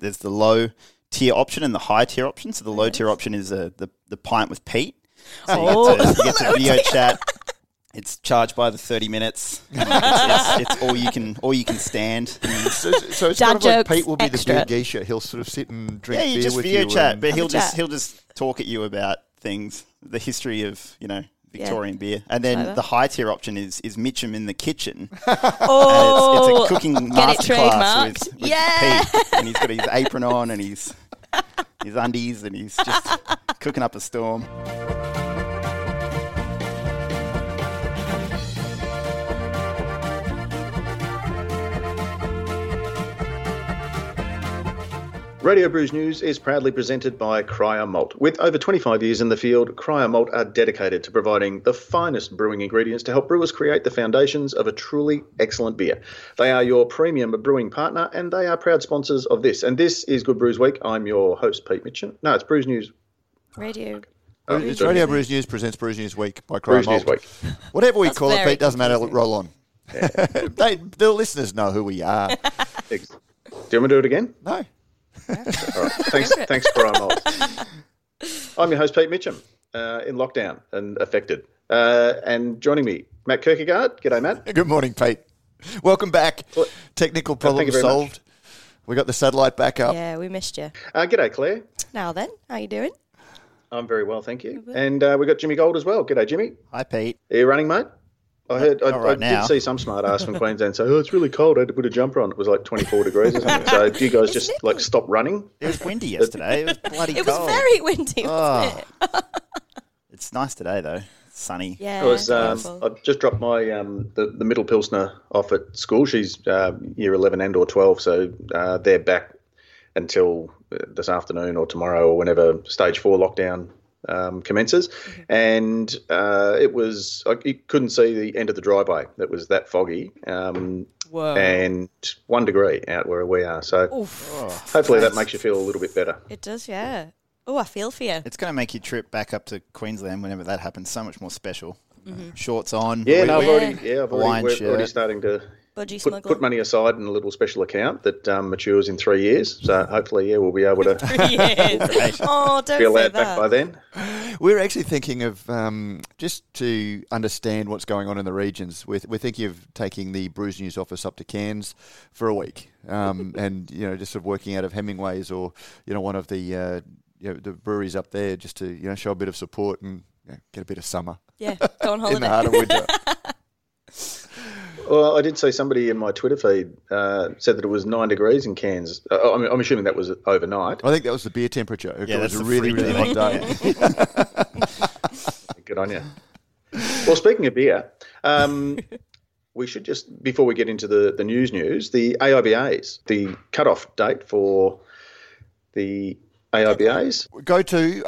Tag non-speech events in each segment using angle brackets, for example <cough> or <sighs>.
there's the low tier option and the high tier option. So the low tier option is uh, the the pint with Pete. So Oh. you, get to, you get to <laughs> video chat. It's charged by the thirty minutes. <laughs> It's, it's, it's all you can all you can stand. So, so it's Dad kind of like Pete will be extra. the beer geisha. He'll sort of sit and drink Yeah, you beer just with video you. chat, but he'll just chat. he'll just talk at you about things, the history of you know Victorian beer, and then the high tier option is is Mitchell in the kitchen. Oh, <laughs> it's, it's a cooking get masterclass with, with Yeah. Pete, and he's got his apron on and he's his undies, and he's just <laughs> cooking up a storm. Radio Brews News is proudly presented by Cryer Malt. With over 25 years in the field, Cryer Malt are dedicated to providing the finest brewing ingredients to help brewers create the foundations of a truly excellent beer. They are your premium brewing partner and they are proud sponsors of this. And this is Good Brews Week. I'm your host, Pete Mitchell. No, it's Brews News. radio. Oh, It's. Radio Brews News presents Brews News Week by Cry Brews News Week. <laughs> Whatever we call it, very Pete, doesn't matter. Roll on. <laughs> they, the listeners know who we are. Do you want me to do it again? No. All right. <laughs> Thanks, thanks, Cryer Malt. I'm your host, Pete Mitchell, uh, in lockdown and affected. Uh, and joining me, Matt Kirkegaard. G'day, Matt. Good morning, Pete. Welcome back. Technical thank you problem much. solved. We got the satellite back up. Yeah, we missed you. Uh, g'day, Claire. Now then, how you doing? I'm very well, thank you. And uh, we got Jimmy Gold as well. G'day, Jimmy. Hi, Pete. Are you running, mate? I heard. I, right I did see some smart ass from <laughs> Queensland say, "Oh, it's really cold. I had to put a jumper on. It was like 24 degrees or something." So, do you guys just like stop running? It was windy <laughs> yesterday. It was bloody It was very windy, wasn't Oh. it? <laughs> It's nice today though. Sunny. Yeah. I was. Um. I've just dropped my um, the, the middle pilsner off at school. She's uh, year 11 and or 12, so uh, they're back until uh, this afternoon or tomorrow or whenever stage four lockdown um, commences. And uh, it was I you couldn't see the end of the driveway. It was that foggy. Um, and one degree out where we are. So Oof. hopefully that makes you feel a little bit better. It does, yeah. Oh, I feel for you. It's going to make your trip back up to Queensland whenever that happens so much more special. Shorts on. Yeah, We- no, I've we- already, yeah, I've Hawaiian already, we're already starting to Budgie put, smuggle. put money aside in a little special account that um, matures in three years. So hopefully, yeah, we'll be able to <laughs> <laughs> yes. oh, don't be allowed that. back by then. We're actually thinking of um, just to understand what's going on in the regions. We're, we're thinking of taking the Brews News office up to Cairns for a week, um, <laughs> and you know, just sort of working out of Hemingway's or you know one of the uh, you know, the breweries up there, just to you know show a bit of support and you know, get a bit of summer Yeah, go on in the holiday. heart of winter. Well, I did see somebody in my Twitter feed uh, said that it was nine degrees in Cairns. Uh, I'm, I'm assuming that was overnight. I think that was the beer temperature. It Yeah, was that's a really really hot day. <laughs> Good on you. Well, speaking of beer, um, we should just before we get into the the news news, the AIBAs, the cutoff date for the AIBAs. Go to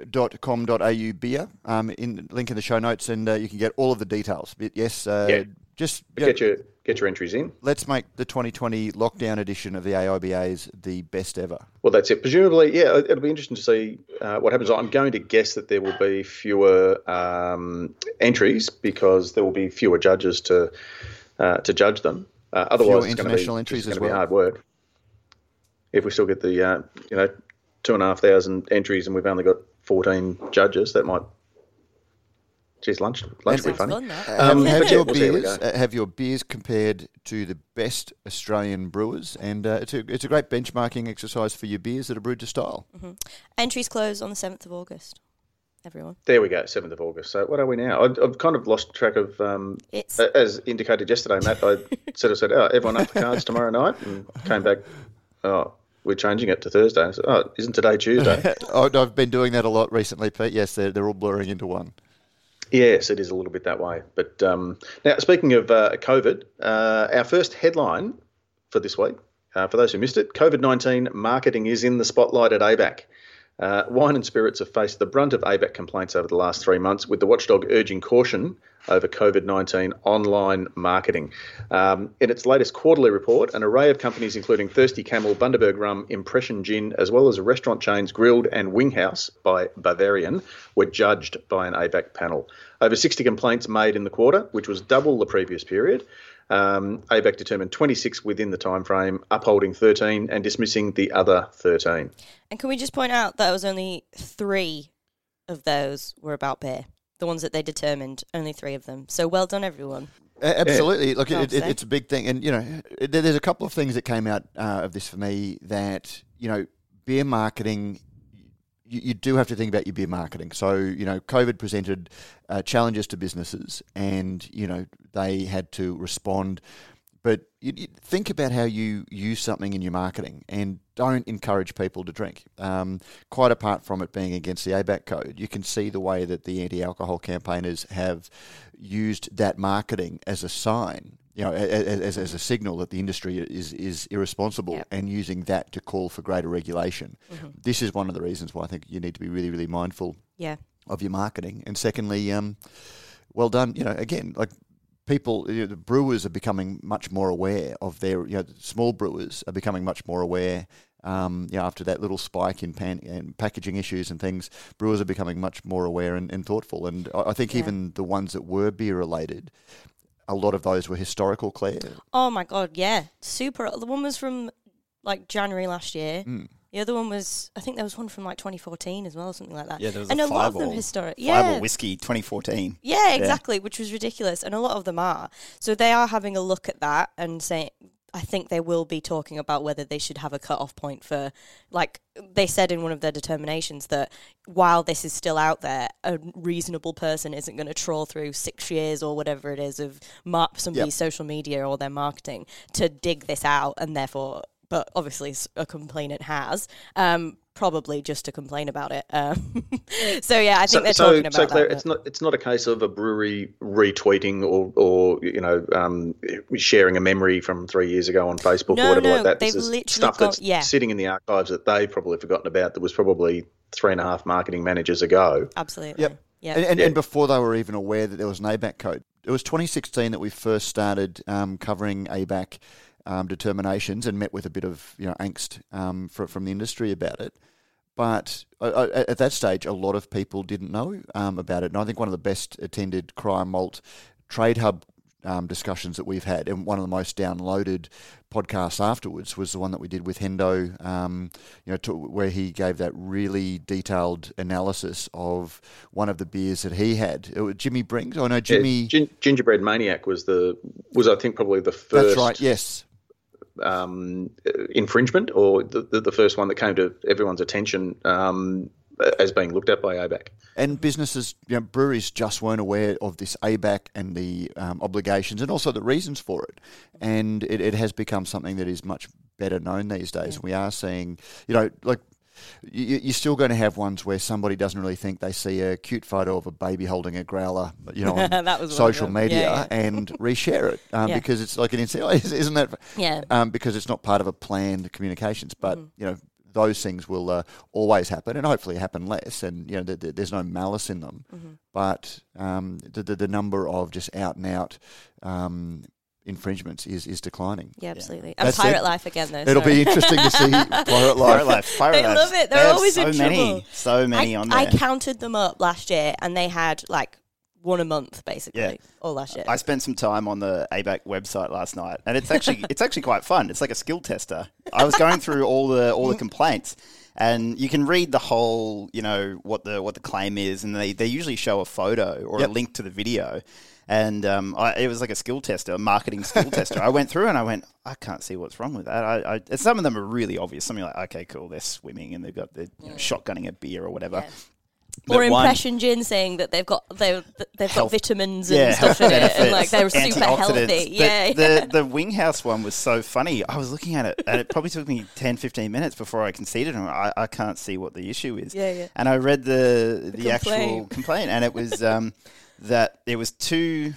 rasv.com.au beer, um, in link in the show notes, and uh, you can get all of the details. But yes, uh, Yeah. just yeah, Get your get your entries in. let's make the 2020 lockdown edition of the AIBAs the best ever. Well, that's it. Presumably, yeah, it'll be interesting to see uh, what happens. I'm going to guess that there will be fewer um, entries because there will be fewer judges to uh, to judge them. Uh, otherwise, it's going to be, international it's entries going as to be well. hard work. If we still get the uh, you know two and a half thousand entries and we've only got 14 judges, that might. Geez, lunch lunch will be Sounds funny. fun. Um, Um, have but yeah, your we'll see how we beers uh, have your beers compared to the best Australian brewers, and uh, it's a it's a great benchmarking exercise for your beers that are brewed to style. Entries close on the 7th of August. Everyone. There we go, 7th of August. So what are we now? I, I've kind of lost track of. Um, It's As indicated yesterday, Matt, I sort of said, "Oh, everyone up for cards tomorrow night," and came back. Oh, we're changing it to Thursday. I said, oh, isn't today Tuesday? <laughs> Oh, I've been doing that a lot recently, Pete. Yes, they're, they're all blurring into one. yes, it is a little bit that way. But um, now, speaking of uh, COVID, uh, our first headline for this week, uh, for those who missed it, COVID nineteen marketing is in the spotlight at ABAC. Uh, wine and spirits have faced the brunt of ABAC complaints over the last three months, with the watchdog urging caution over COVID 19 online marketing. Um, in its latest quarterly report, an array of companies, including Thirsty Camel, Bundaberg Rum, Impression Gin, as well as restaurant chains Grilled and Winghouse by Bavarian, were judged by an ABAC panel. Over 60 complaints made in the quarter, which was double the previous period. Um, ABAC determined 26 within the time frame, upholding 13 and dismissing the other 13. And can we just point out that it was only three of those were about beer? The ones that they determined, only three of them. So well done, everyone. A- Absolutely. Look, it, it, it's a big thing. And, you know, there's a couple of things that came out uh, of this for me that, you know, beer marketing, you, you do have to think about your beer marketing. So, you know, COVID presented uh, challenges to businesses and, you know, they had to respond. But you, you think about how you use something in your marketing and don't encourage people to drink. Um, quite apart from it being against the ABAC code, you can see the way that the anti-alcohol campaigners have used that marketing as a sign, you know, as, as, a signal that the industry is is irresponsible, Yep. and using that to call for greater regulation. This is one of the reasons why I think you need to be really, really mindful Yeah. of your marketing. And secondly, um, well done. You know, again, like people, you know, the brewers are becoming much more aware of their, you know, small brewers are becoming much more aware. Um, you know, after that little spike in pan and packaging issues and things, brewers are becoming much more aware and, and thoughtful. And I, I think Yeah. even the ones that were beer related, a lot of those were historical, Claire. Oh my god, yeah, super. The one was from like January last year. Mm. The other one was, I think there was one from like 2014 as well, or something like that. Yeah, there was and a a lot of them Fireball- historic. Fireball Yeah, Whiskey 2014. yeah, exactly, which was ridiculous, and a lot of them are. So they are having a look at that and saying. I think they will be talking about whether they should have a cut-off point for, like they said in one of their determinations that while this is still out there, a reasonable person isn't going to trawl through six years or whatever it is of mar- somebody's social media or their marketing to dig this out, and therefore, but obviously a complainant has, um, probably just to complain about it. Um, <laughs> so yeah, I think So, they're so, talking about so Claire, that. it's not it's not a case of a brewery retweeting or, or you know um, sharing a memory from three years ago on Facebook No, or whatever no, like that. This they've is literally stuff gone- that's yeah. sitting in the archives that they've probably forgotten about. That was probably three and a half marketing managers ago. Absolutely. Yep. Yeah. And, and, Yeah. and before they were even aware that there was an ABAC code. It was 2016 that we first started um, covering ABAC um, determinations and met with a bit of you know angst um, fr- from the industry about it. But uh, at that stage, a lot of people didn't know um, about it. And I think one of the best attended Cryer Malt Trade Hub um, discussions that we've had, and one of the most downloaded podcasts afterwards was the one that we did with Hendo, um, you know, to, where he gave that really detailed analysis of one of the beers that he had. It was Jimmy Brings. Oh no, Yeah, Jimmy. Gin- Gingerbread Maniac was the was I think probably the first that's right. Yes. Um, infringement or the, the, the first one that came to everyone's attention um, as being looked at by ABAC. And businesses, you know, breweries just weren't aware of this ABAC and the um, obligations and also the reasons for it. And it, it has become something that is much better known these days. We are seeing, you know, like you, you're still going to have ones where somebody doesn't really think they see a cute photo of a baby holding a growler, you know, <laughs> on social media Yeah, yeah. and reshare it um, Yeah. because it's like an incentive, <laughs> isn't that? Yeah. Um, because it's not part of a planned communications, but Mm-hmm. you know those things will uh, always happen, and hopefully happen less. And you know th- th- there's no malice in them, Mm-hmm. but um, the, the the number of just out and out um, infringements is is declining. Yeah, absolutely. And That's Pirate it. Life again, though. It'll sorry. be interesting to see Pirate <laughs> Pirate Life. Life. Pirate They Life. love it. They're They always so in many, trouble. so many I, on there. I counted them up last year, and they had like one a month basically, Yeah. all last year. I spent some time on the ABAC website last night, and it's actually it's actually quite fun. It's like a skill tester. I was going through all the all the complaints, and you can read the whole, you know, what the what the claim is, and they, they usually show a photo or Yep. a link to the video. And um, I, it was like a skill tester, a marketing skill <laughs> tester. I went through and I went, I can't see what's wrong with that. I, I, and some of them are really obvious. Some you're like, okay, cool, they're swimming and they've got the you know, shotgunning a beer or whatever. Yeah. But or impression gin saying that they've got they've they've got vitamins and stuff in <laughs> it, and like they're super healthy. The- Yeah, The, the Winghouse one was so funny. I was looking at it, and it probably took me 10, 15 minutes before I conceded. And I, I can't see what the issue is. Yeah, yeah. And I read the the, actual complaint. complaint, and it was um, that it was two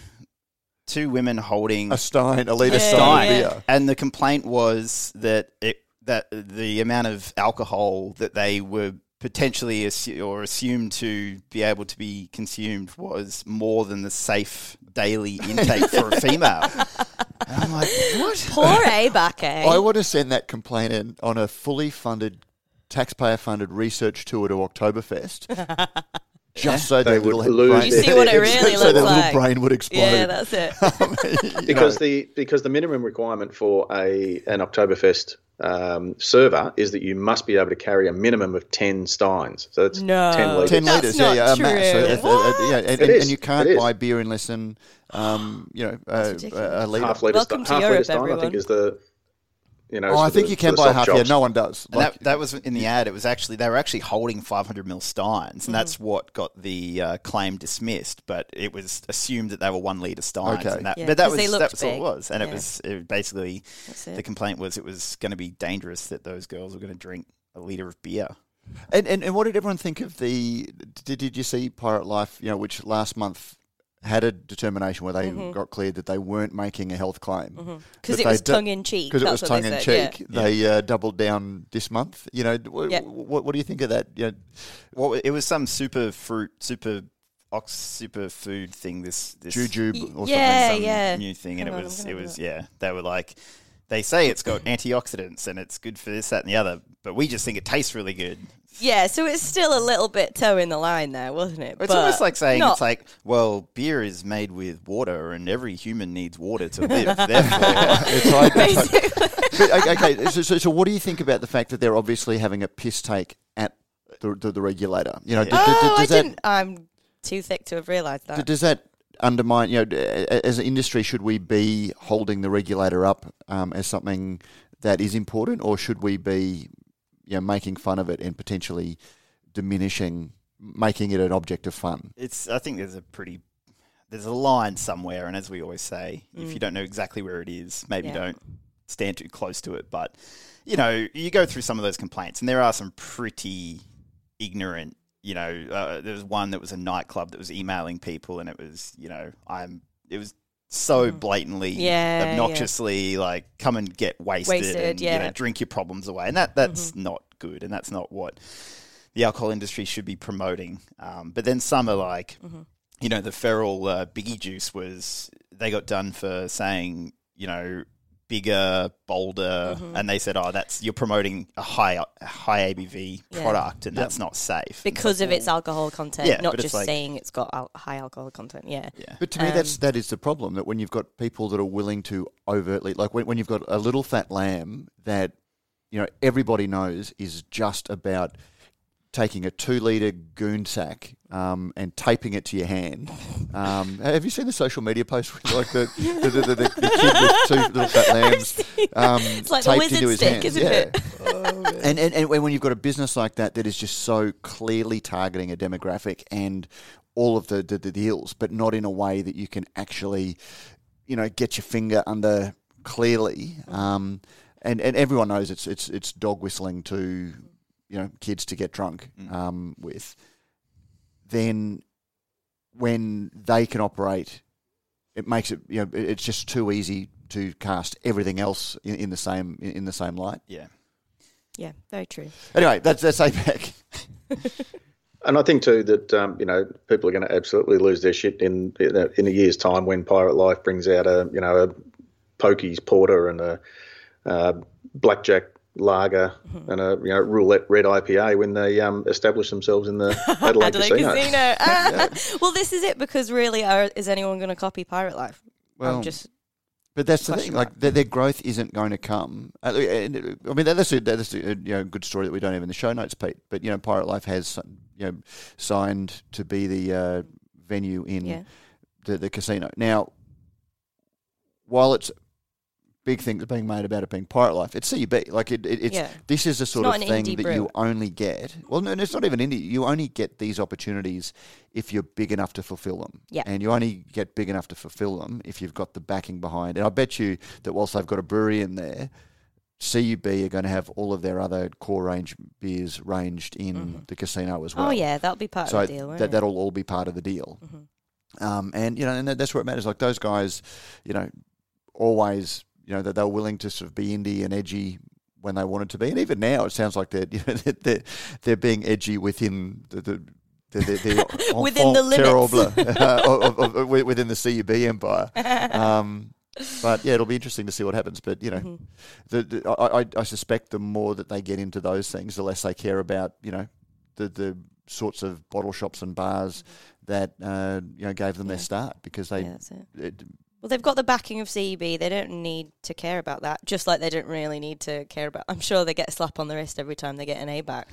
two women holding A Stein, a liter Yeah, Stein yeah. beer. and the complaint was that it that the amount of alcohol that they were potentially assu- or assumed to be able to be consumed was more than the safe daily <laughs> intake for a female. I'm like, what? Poor ABAC, eh? I want to send that complaint in on a fully funded, taxpayer funded research tour to Oktoberfest. <laughs> just so They their would lose brain, You see what it really so their looks little brain would explode. Yeah, that's it. <laughs> You because know. the because the minimum requirement for a an Oktoberfest um, server is that you must be able to carry a minimum of ten steins. So that's No. ten litres. Ten That's litres, not yeah, yeah, a mass. So true. if- uh, uh, yeah, and, It and, and you can't is. buy beer unless in, um, you know, uh, a, a litre. half litre. Welcome stein, to half Europe, litre stein, I everyone. think is the you know. Oh, I think the- you can buy soft half. Yeah, jobs. no one does. And Like, that, that was in the ad. It was actually they were actually holding 500 mil steins, and that's what got the uh, claim dismissed. But it was assumed that they were one liter steins, Okay. and that, Yeah, but that 'cause was they that looked was all it was, and it was it basically That's the complaint was it was going to be dangerous that those girls were going to drink a liter of beer. And, and and what did everyone think of the? Did, did you see Pirate Life? You know, which last month had a determination where they Mm-hmm. got cleared that they weren't making a health claim Because That it was do- tongue in cheek. because it was tongue they in said, cheek. They uh, doubled down this month. You know, what, Yeah. what, what do you think of that? You know, Well, it was some super fruit, super ox, super food thing. This this jujube or Yeah, some yeah. new thing, and Hang it on, I'm was it was yeah. They were like, they say it's got antioxidants and it's good for this, that, and the other, but we just think it tastes really good. Yeah, so it's still a little bit toe in the line there, wasn't it? It's But almost like saying not- it's like, well, beer is made with water, and every human needs water to live. Therefore, <laughs> it's like, <laughs> but, okay, okay, so, so, so what do you think about the fact that they're obviously having a piss take at the, the, the regulator? You know, d- d- oh, d- Oh, I that, didn't. I'm too thick to have realised D- that. Does that undermine, you know, as an industry, should we be holding the regulator up um, as something that is important, or should we be, you know, making fun of it and potentially diminishing, making it an object of fun? it's. I think there's a pretty there's a line somewhere, and as we always say, if you don't know exactly where it is, maybe Yeah. don't stand too close to it. But you know, you go through some of those complaints, and there are some pretty ignorant. You know, uh, there was one that was a nightclub that was emailing people, and it was, you know, I'm. It was so blatantly, Yeah, yeah. obnoxiously, like come and get wasted, Wasted, and yeah. Mm-hmm. know, drink your problems away, and that that's not good, and that's not what the alcohol industry should be promoting. Um, but then some are like, Mm-hmm. you know, the feral uh, Biggie Juice was they got done for saying, you know, bigger, bolder, Mm-hmm. and they said, oh, that's you're promoting a high a high ABV Yeah. product, and that's not safe because it's of like, its alcohol content, Yeah, not just like- saying it's got al- high alcohol content. Yeah. yeah. But to me, that's Um, that is the problem. That when you've got people that are willing to overtly, like when, when you've got a little fat lamb that you know everybody knows is just about taking a two liter goon sack um, and taping it to your hand. Um, have you seen the social media post with like the the, the, the, the kid with two little fat <laughs> lambs um, It's like taped into his stick, hands? isn't yeah. it? <laughs> and, and and when you've got a business like that that is just so clearly targeting a demographic and all of the, the, the deals, but not in a way that you can actually, you know, get your finger under clearly. Um, and, and everyone knows it's it's it's dog whistling to, you know, kids to get drunk um, with. Then, when they can operate, it makes it you know it's just too easy to cast everything else in, in the same in, in the same light. Yeah. Yeah, very true. Anyway, that's that's ABAC. <laughs> And I think too that um, you know people are going to absolutely lose their shit in in a, in a year's time when Pirate Life brings out a you know a pokies porter and a, uh blackjack lager and a you know roulette red IPA when they um, establish themselves in the <laughs> Adelaide, Adelaide Casino. Casino. <laughs> Ah. <laughs> Well, this is it because really, are, is anyone going to copy Pirate Life? Well, I'm just But that's the Question thing, like their, their growth isn't going to come. Uh, and, uh, I mean, that's a, that's a you know good story that we don't have in the show notes, Pete. But you know, Pirate Life has you know signed to be the uh, venue in yeah. the, the casino. Now, while it's big things being made about it being Pirate Life, it's CUB. Like it, it it's Yeah. this is the sort of thing that brew. you only get. Well, no, it's not even indie. You only get these opportunities if you're big enough to fulfill them. Yeah. And you only get big enough to fulfill them if you've got the backing behind. And I bet you that whilst they've got a brewery in there. CUB are going to have all of their other core range beers ranged in the casino as well Oh yeah, that'll be part so of the deal. that that'll all be part of the deal. Um, and you know, and that's where it matters. Like those guys, you know, always, you know, that they're willing to sort of be indie and edgy when they wanted to be, and even now it sounds like they're <laughs> you know they're they're, being edgy within the. the <laughs> Within the terrible, limits. <laughs> uh, of, of, of, within the CUB empire, um, but yeah, it'll be interesting to see what happens. But you know, Mm-hmm. the, the, I, I- I suspect the more that they get into those things, the less they care about you know the the sorts of bottle shops and bars that uh, you know gave them their start because they. Yeah, it. it- Well, they've got the backing of CUB. They don't need to care about that. Just like they don't really need to care about. I'm sure they get a slap on the wrist every time they get an ABAC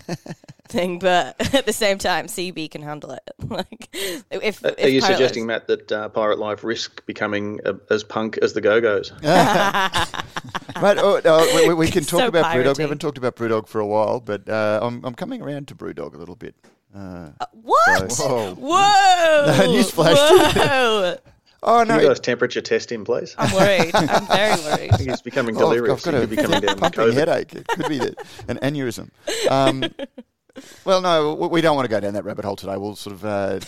<laughs> thing, but <laughs> at the same time, CUB can handle it. <laughs> like, if, Are if you Pirate suggesting, Matt, that uh, Pirate Life risk becoming uh, as punk as the Go Go's? Mate, oh, no, we, we- we can talk So about Brewdog. We haven't talked about Brewdog for a while, but uh, I'm, I'm coming around to Brewdog a little bit. Uh, what? so- Whoa. Whoa! Newsflash. Whoa! Oh Can no, you guys temperature test him, please? I I'm worried. I'm <laughs> very worried. think he's becoming Oh, I've- delirious. I've got he a could be coming <laughs> down with pumping COVID. headache. It could be that, an aneurysm. Um, <laughs> well, no, we- we don't want to go down that rabbit hole today. We'll sort of uh,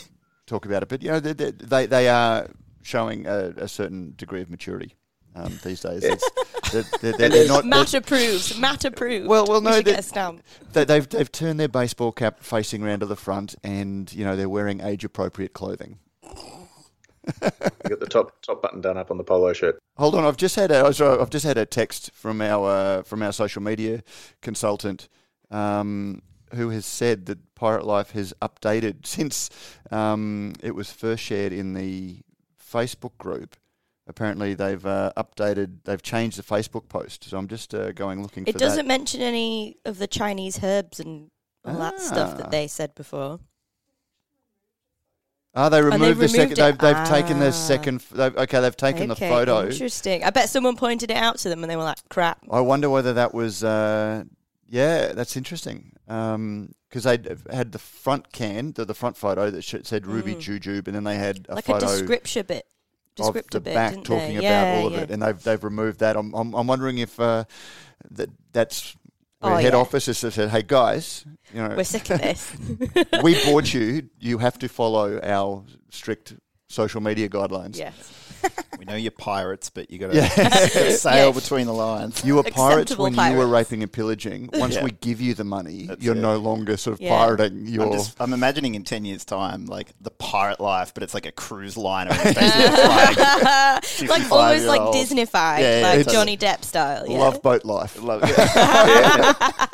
talk about it, but you know, they, they, they, they are showing a, a certain degree of maturity um, these days. It's, they're, they're, they're, they're not. Matt approves. Matt approves. Well, well, no, should they- get a stamp. they, they've they've turned their baseball cap facing round to the front, and you know they're wearing age appropriate clothing. You got the top top button done up on the polo shirt. Hold on, I've just had a sorry, I've just had a text from our uh, from our social media consultant, um, who has said that Pirate Life has updated <laughs> since um, it was first shared in the Facebook group. Apparently, they've uh, updated, they've changed the Facebook post. So I'm just uh, going looking It for doesn't that. mention any of the Chinese herbs and all that stuff Ah. that they said before. Ah, they they removed the second. it. They've, they've taken the Ah. second. They've, okay, they've taken okay, the photo. Interesting. I bet someone pointed it out to them and they were like, "Crap." I wonder whether that was. Uh, yeah, that's interesting. Because they had the front can, the, the front photo that sh- said Ruby Mm. Jujube, and then they had a like a description bit. of the bit, back talking they? about Yeah, all of yeah. it, and they've they've removed that. I'm I'm, I'm wondering if uh, that that's where Oh, head yeah. office has said, "Hey guys, you know, We're sick of this. <laughs> we bought you. You have to follow our strict social media guidelines. yes. We know you're pirates, but you got to Yeah. <laughs> sail Yeah. between the lines. You were pirates Acceptable when you were raping and pillaging. Once Yeah. we give you the money, That's you're it. no longer sort of Yeah. pirating your. I'm, just, I'm imagining in 10 years' time, like the pirate life, but it's like a cruise liner. and <laughs> it's basically flying. <laughs> like almost like 55-year-olds. Disneyfied, Yeah, yeah, like totally. Johnny Depp style. Yeah. Love boat life. Love it. Yeah.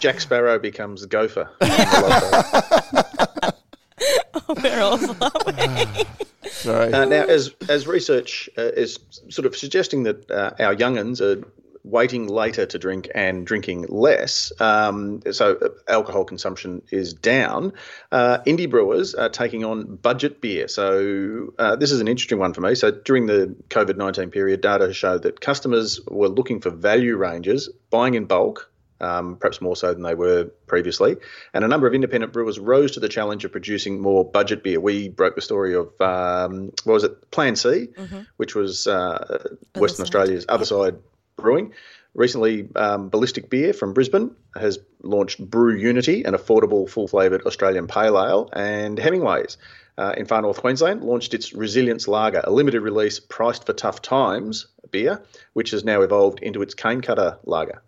Jack Sparrow becomes Gopher. oh, We're all Sorry. Uh, now, as as research uh, is sort of suggesting that uh, our younguns are waiting later to drink and drinking less, um, so uh, alcohol consumption is down. Uh, indie brewers are taking on budget beer. So uh, this is an interesting one for me. So during the COVID nineteen period, data showed that customers were looking for value ranges, buying in bulk. Um, perhaps more so than they were previously. And a number of independent brewers rose to the challenge of producing more budget beer. We broke the story of, um, what was it, Plan C, which was uh, Western Side. Australia's Other Side Brewing. Recently, um, Ballistic Beer from Brisbane has launched Brew Unity, an affordable, full flavoured Australian pale ale. And Hemingway's uh, in far north Queensland launched its Resilience Lager, a limited release priced for tough times beer, which has now evolved into its Cane Cutter Lager.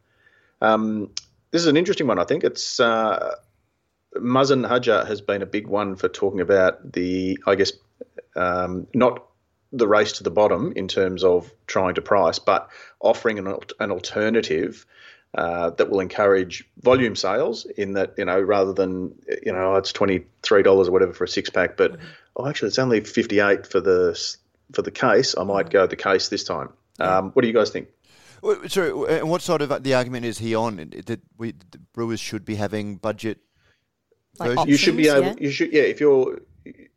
Um, this is an interesting one, I think. It's uh, Mazen Hajjar has been a big one for talking about the, I guess, um, not the race to the bottom in terms of trying to price, but offering an, an alternative uh, that will encourage volume sales. In that, you know, rather than you know, it's twenty three dollars or whatever for a six pack, but oh, actually, it's only fifty eight for the for the case. I might go the case this time. Um, what do you guys think? Well, Sorry, uh, and what sort of uh, the argument is he on? That we the brewers should be having budget. Like versions? you should be options, able. You should. Yeah, if you're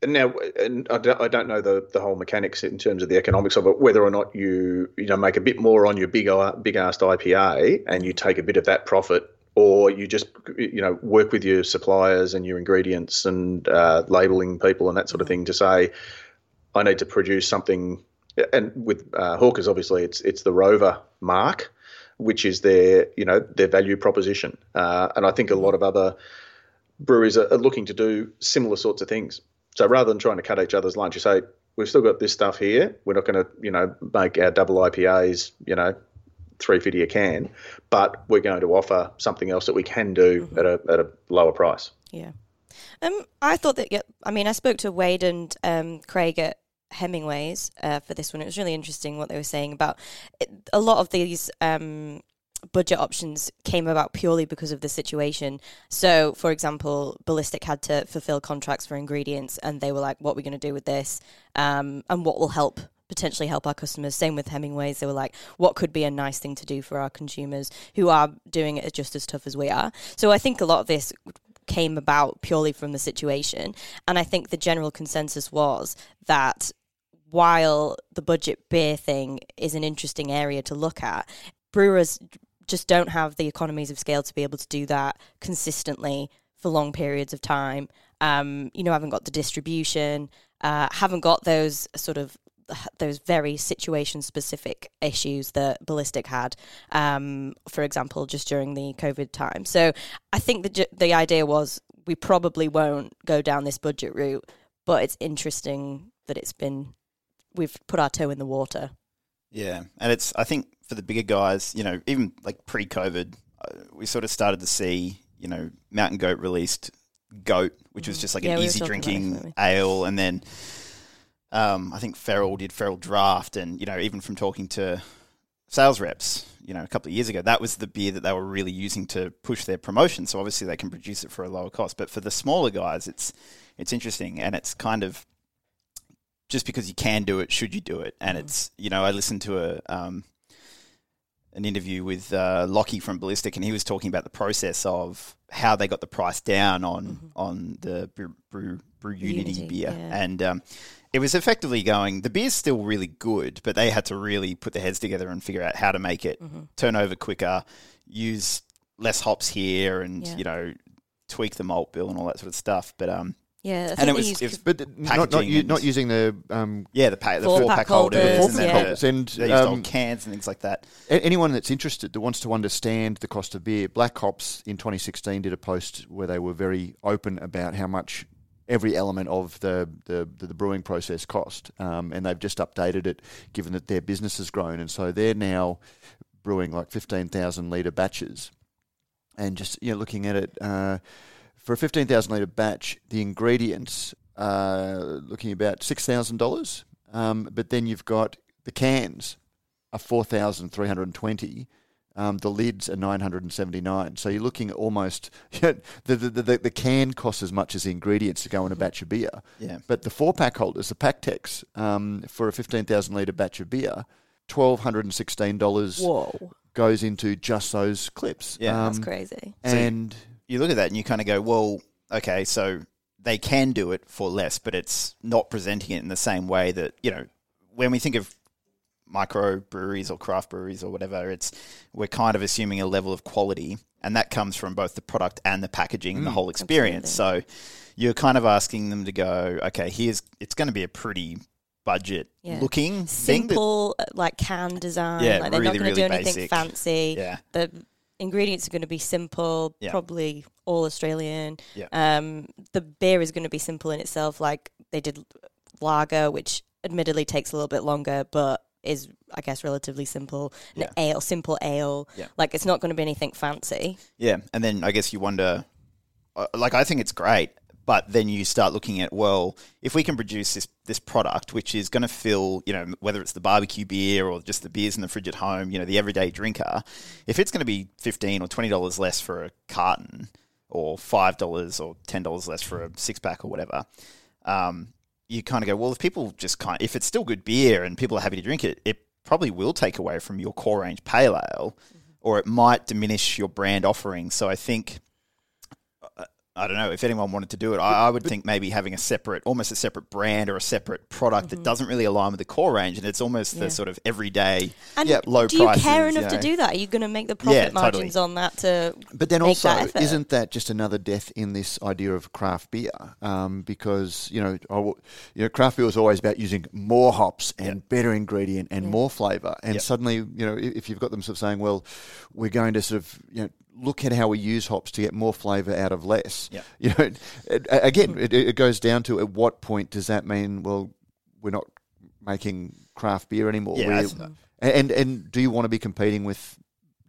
now, and I don't, I don't know the, the whole mechanics in terms of the economics of it. Whether or not you you know make a bit more on your big uh, big asked IPA and you take a bit of that profit, or you just you know work with your suppliers and your ingredients and uh, labeling people and that sort of thing to say, I need to produce something. And with uh, Hawkers, obviously, it's it's the Rover mark, which is their you know their value proposition. Uh, and I think a lot of other breweries are, are looking to do similar sorts of things. So rather than trying to cut each other's lunch, you say we've still got this stuff here. We're not going to you know make our double IPAs you know three fifty a can, but we're going to offer something else that we can do at a at a lower price. Yeah. Um, I thought that. Yeah, I mean, I spoke to Wade and um, Craig at Hemingway's uh, for this one. It was really interesting what they were saying about it, a lot of these um, budget options came about purely because of the situation. So, for example, Ballistic had to fulfill contracts for ingredients, and they were like, "What are we going to do with this? Um, and what will help potentially help our customers?" Same with Hemingways; they were like, "What could be a nice thing to do for our consumers who are doing it just as tough as we are?" So, I think a lot of this came about purely from the situation, and I think the general consensus was that while the budget beer thing is an interesting area to look at, brewers just don't have the economies of scale to be able to do that consistently for long periods of time. Um, you know, haven't got the distribution, uh, haven't got those sort of <sighs> those very situation specific issues that ballistic had um, for example just during the covid time so i think the the idea was we probably won't go down this budget route but it's interesting that it's been we've put our toe in the water yeah and it's i think for the bigger guys you know even like pre-covid uh, we sort of started to see you know mountain goat released goat which was just like Yeah, an we easy talking about it, drinking ale and then um, I think Feral did Feral Draft, and you know, even from talking to sales reps, you know, a couple of years ago, that was the beer that they were really using to push their promotion. So obviously, they can produce it for a lower cost. But for the smaller guys, it's it's interesting, and it's kind of just because you can do it, should you do it? And it's you know, I listened to a um, an interview with uh, Lockie from Ballistic, and he was talking about the process of how they got the price down on on the brew brew, brew Unity, Unity, beer, yeah. and um, it was effectively going. The beer's still really good, but they had to really put their heads together and figure out how to make it Mm-hmm. turn over quicker, use less hops here, and Yeah. you know tweak the malt bill and all that sort of stuff. But um, yeah I and it was, it was But not not, u- not using the um, yeah the pa- the Four four, pack pack holders, holders, and then yeah. holders. And, they used um, old cans and things like that. A- Anyone that's interested that wants to understand the cost of beer, Black Hops in 2016 did a post where they were very open about how much every element of the the, the, the brewing process cost, um, and they've just updated it given that their business has grown, and so they're now brewing like 15,000 litre batches, and just you know looking at it uh, for a 15,000 litre batch, the ingredients are looking about six thousand dollars, um, but then you've got the cans are four thousand three hundred and twenty. Um, the lids are nine hundred and seventy nine. So you're looking at almost <laughs> the, the, the the the can costs as much as the ingredients to go in a batch of beer. Yeah. But the four pack holders, the PakTechs, um, for a fifteen thousand litre batch of beer, twelve hundred and sixteen dollars whoa goes into just those clips. Yeah. that's Um, crazy So- And you look at that and you kind of go, well, okay, so they can do it for less, but it's not presenting it in the same way that you know when we think of micro breweries or craft breweries or whatever, it's we're kind of assuming a level of quality, and that comes from both the product and the packaging and the whole experience. So you're kind of asking them to go, okay, here's it's going to be a pretty budget Yeah. looking thing. that- simple uh, like can design Yeah, like they're really, not going to really do anything basic. fancy yeah, the ingredients are going to be simple Yeah. probably all australian Yeah. um the beer is going to be simple in itself like they did lager which admittedly takes a little bit longer but is i guess relatively simple an Yeah. ale simple ale Yeah. like it's not going to be anything fancy Yeah, and then I guess you wonder, uh, like I think it's great, but then you start looking at well, if we can produce this this product, which is going to fill, you know, whether it's the barbecue beer or just the beers in the fridge at home, you know, the everyday drinker, if it's going to be fifteen or twenty dollars less for a carton, or five dollars or ten dollars less for a six pack or whatever. Um, you kind of go, well, if people just kind, if it's still good beer and people are happy to drink it, it probably will take away from your core range pale ale, or it might diminish your brand offering. So I think, I don't know if anyone wanted to do it. I, I would think maybe having a separate, almost a separate brand or a separate product that doesn't really align with the core range, and it's almost Mm-hmm. Yeah. the sort of everyday. and Yeah, low price. do you prices, care you enough to do that are you going to make the profit Yeah, totally. margins on that to But then make also, that effort? isn't that just another death in this idea of craft beer? Um, because you know, I w- you know, craft beer is always about using more hops and better ingredient and more flavour. And Yep. suddenly, you know, i- if you've got them sort of saying, well, we're going to sort of you know. Look at how we use hops to get more flavour out of less. Yep. <laughs> You know, it, again, it, it goes down to at what point does that mean? Well, we're not making craft beer anymore. Yeah, We're- and and do you want to be competing with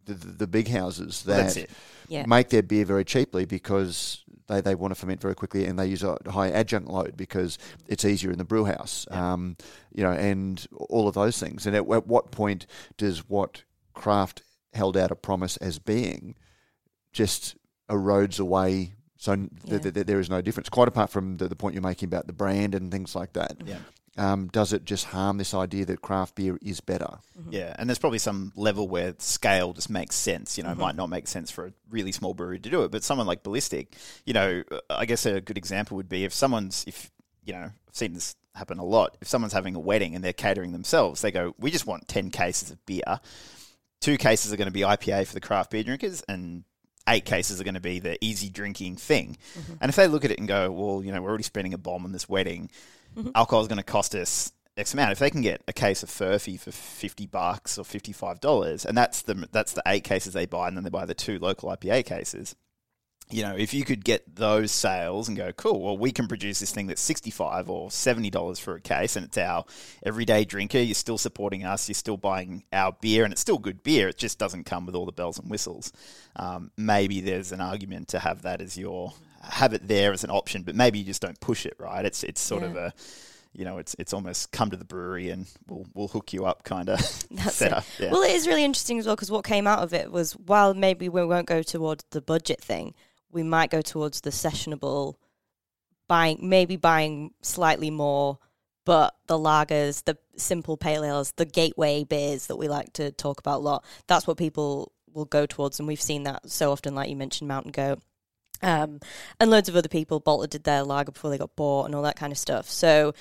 the, the, the big houses that That's yeah make their beer very cheaply because they, they want to ferment very quickly and they use a high adjunct load because it's easier in the brew house. Um, you know, and all of those things. And at, at what point does what craft held out a promise as being just erodes away. So th- Yeah. th- th- there is no difference. Quite apart from the, the point you're making about the brand and things like that. Yeah. Um, does it just harm this idea that craft beer is better? Yeah, and there's probably some level where scale just makes sense. You know, Mm-hmm. it might not make sense for a really small brewery to do it, but someone like Ballistic, you know, I guess a good example would be if someone's, if you know, I've seen this happen a lot. If someone's having a wedding and they're catering themselves, they go, "We just want ten cases of beer. Two cases are going to be IPA for the craft beer drinkers, and eight cases are going to be the easy drinking thing." Mm-hmm. And if they look at it and go, "Well, you know, we're already spending a bomb on this wedding," mm-hmm. alcohol is going to cost us X amount. If they can get a case of Furphy for fifty bucks or fifty five dollars, and that's the that's the eight cases they buy, and then they buy the two local IPA cases. You know, if you could get those sales and go, cool, well, we can produce this thing that's sixty five or seventy dollars for a case, and it's our everyday drinker. You're still supporting us. You're still buying our beer, and it's still good beer. It just doesn't come with all the bells and whistles. Um, maybe there's an argument to have that as your have it there as an option, but maybe you just don't push it. Right? It's it's sort of a you know, it's it's almost come to the brewery and we'll we'll hook you up kind of <laughs> <laughs> That's setup. it. Yeah. Well, it is really interesting as well because what came out of it was while maybe we won't go towards the budget thing, we might go towards the sessionable buying, maybe buying slightly more, but the lagers, the simple pale ales, the gateway beers that we like to talk about a lot, that's what people will go towards. And we've seen that so often, like you mentioned, Mountain Goat. Um, and loads of other people, Balter did their lager before they got bought and all that kind of stuff. So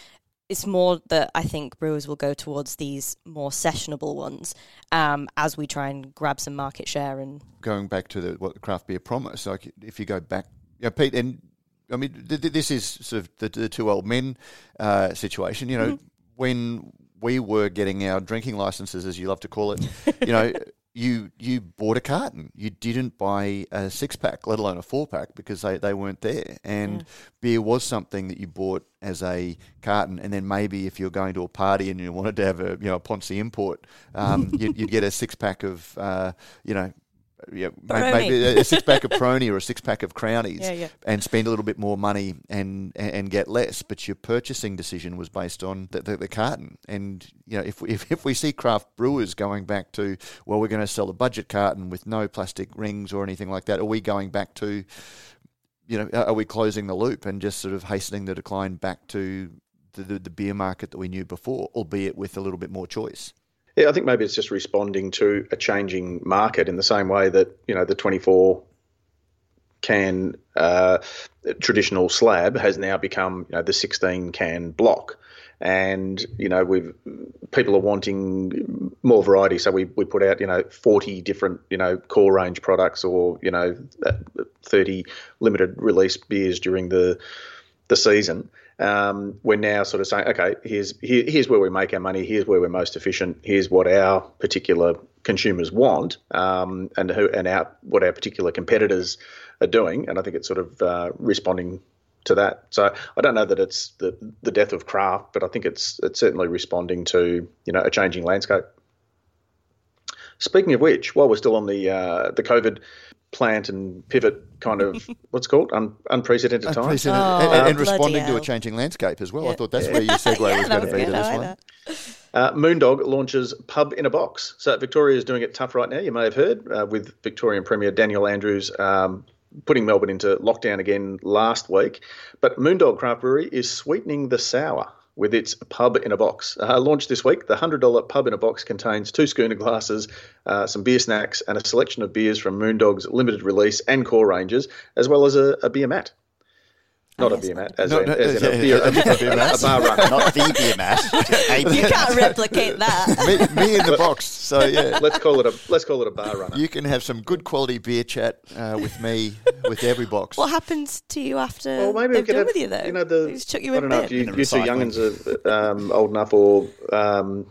it's more that I think brewers will go towards these more sessionable ones um, as we try and grab some market share. And going back to the what the craft beer promise, like if you go back, you know, Pete, and I mean, th- th- this is sort of the, the two old men uh, situation. You know, when we were getting our drinking licenses, as you love to call it, you know. You you bought a carton. You didn't buy a six pack, let alone a four pack, because they, they weren't there. And beer was something that you bought as a carton, and then maybe if you're going to a party and you wanted to have a you know a Ponce import, um, <laughs> you'd, you'd get a six pack of uh, you know yeah, Peroni. maybe a six pack of <laughs> Peroni or a six pack of Crownies, Yeah, yeah. and spend a little bit more money and and, get less. But your purchasing decision was based on the, the, the carton. And you know, if, we- if <laughs> if we see craft brewers going back to well, we're going to sell a budget carton with no plastic rings or anything like that, are we going back to you know, are we closing the loop and just sort of hastening the decline back to the, the, the beer market that we knew before, albeit with a little bit more choice? Yeah, I think maybe it's just responding to a changing market in the same way that you know the 24 can uh, traditional slab has now become you know the 16 can block, and you know we've people are wanting more variety, so we, we put out you know 40 different you know core range products or you know 30 limited release beers during the the season. Um, we're now sort of saying, okay, here's here, here's where we make our money. Here's where we're most efficient. Here's what our particular consumers want, um, and who and our what our particular competitors are doing. And I think it's sort of uh, responding to that. So I don't know that it's the the death of craft, but I think it's it's certainly responding to you know a changing landscape. Speaking of which, while we're still on the uh, the COVID plant and pivot kind of <laughs> what's called Un- unprecedented times. Unprecedented. Oh, and, and bloody responding to a changing landscape as well. I thought that's where your segue <laughs> yeah, was going to be to this one. that. Uh, Moon Dog launches pub in a box. So Victoria is doing it tough right now. You may have heard uh, with Victorian Premier Daniel Andrews um, putting Melbourne into lockdown again last week. But Moon Dog Craft Brewery is sweetening the sour with its pub in a box. Uh, launched this week, the $100 pub in a box contains two schooner glasses, uh, some beer snacks, and a selection of beers from Moon Dog's limited release and core ranges, as well as a, a beer mat. Not a yes, beer mat, as, No, in, no, as in a yeah, beer, a different beer <laughs> a, bar runner. Not the beer mat, just a You can't replicate that. me, me in the box. So yeah, Let's call it a let's call it a bar runner. you can have some good quality beer chat uh, with me with every box. what happens to you after Well, maybe we they've could done have, with you, though? you know, the They just chuck you I in don't know bin. if you, In you two recycling. youngins are um, old enough or um,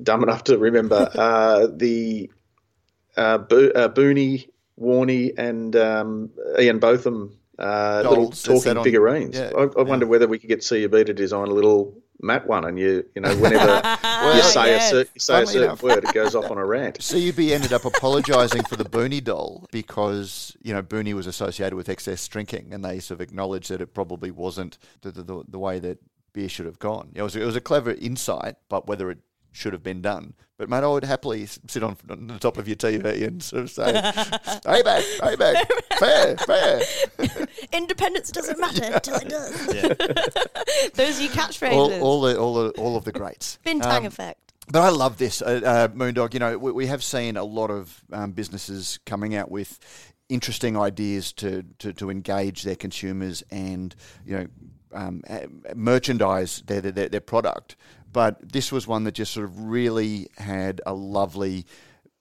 dumb enough to remember <laughs> uh, the uh, Bo- uh, Booney, Warney, and um, Ian Botham uh, little Dolls that talking on- figurines. yeah, I, I wonder whether we could get CUB to design a little mat one, and you you know whenever <laughs> you say yes. a cer- you say a certain enough. word, it goes off on a rant. <laughs> CUB ended up apologising for the Booney doll because you know Booney was associated with excess drinking, and they sort of acknowledged that it probably wasn't the, the, the, the way that beer should have gone. It was it was a clever insight, but whether it should have been done. But mate, I would happily sit on, on the top of your TV and sort of say, <laughs> "Hey back, hey back, fair, fair." <laughs> Independence doesn't matter until it does. Yeah. <laughs> Those are your catchphrases. All, all the all the all of the greats. Bintang Um, effect. But I love this, uh, uh, Moon Dog. You know, we, we have seen a lot of um, businesses coming out with interesting ideas to, to, to engage their consumers and you know um, uh, merchandise their, their their product. But this was one that just sort of really had a lovely.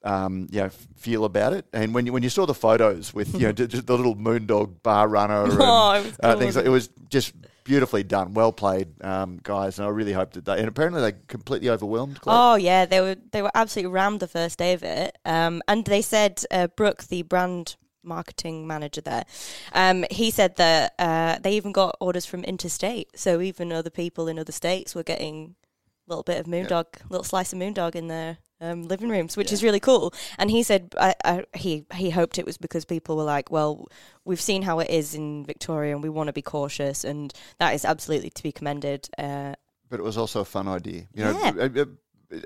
Um, you know, feel about it, and when you when you saw the photos with you know <laughs> d- d- the little Moon Dog bar runner and Oh, it was uh, things, like, it was just beautifully done, well played, um, guys, and I really hope that they. And apparently they completely overwhelmed. Claire. Oh yeah, they were they were absolutely rammed the first day of it. Um, and they said uh, Brooke, the brand marketing manager there, um, he said that uh, they even got orders from interstate. So even other people in other states were getting little bit of Moon Dog, little slice of Moon Dog in their um, living rooms, which is really cool. And he said I, I, he he hoped it was because people were like, well, we've seen how it is in Victoria, and we want to be cautious, and that is absolutely to be commended. Uh, but it was also a fun idea. You know, Yeah. uh,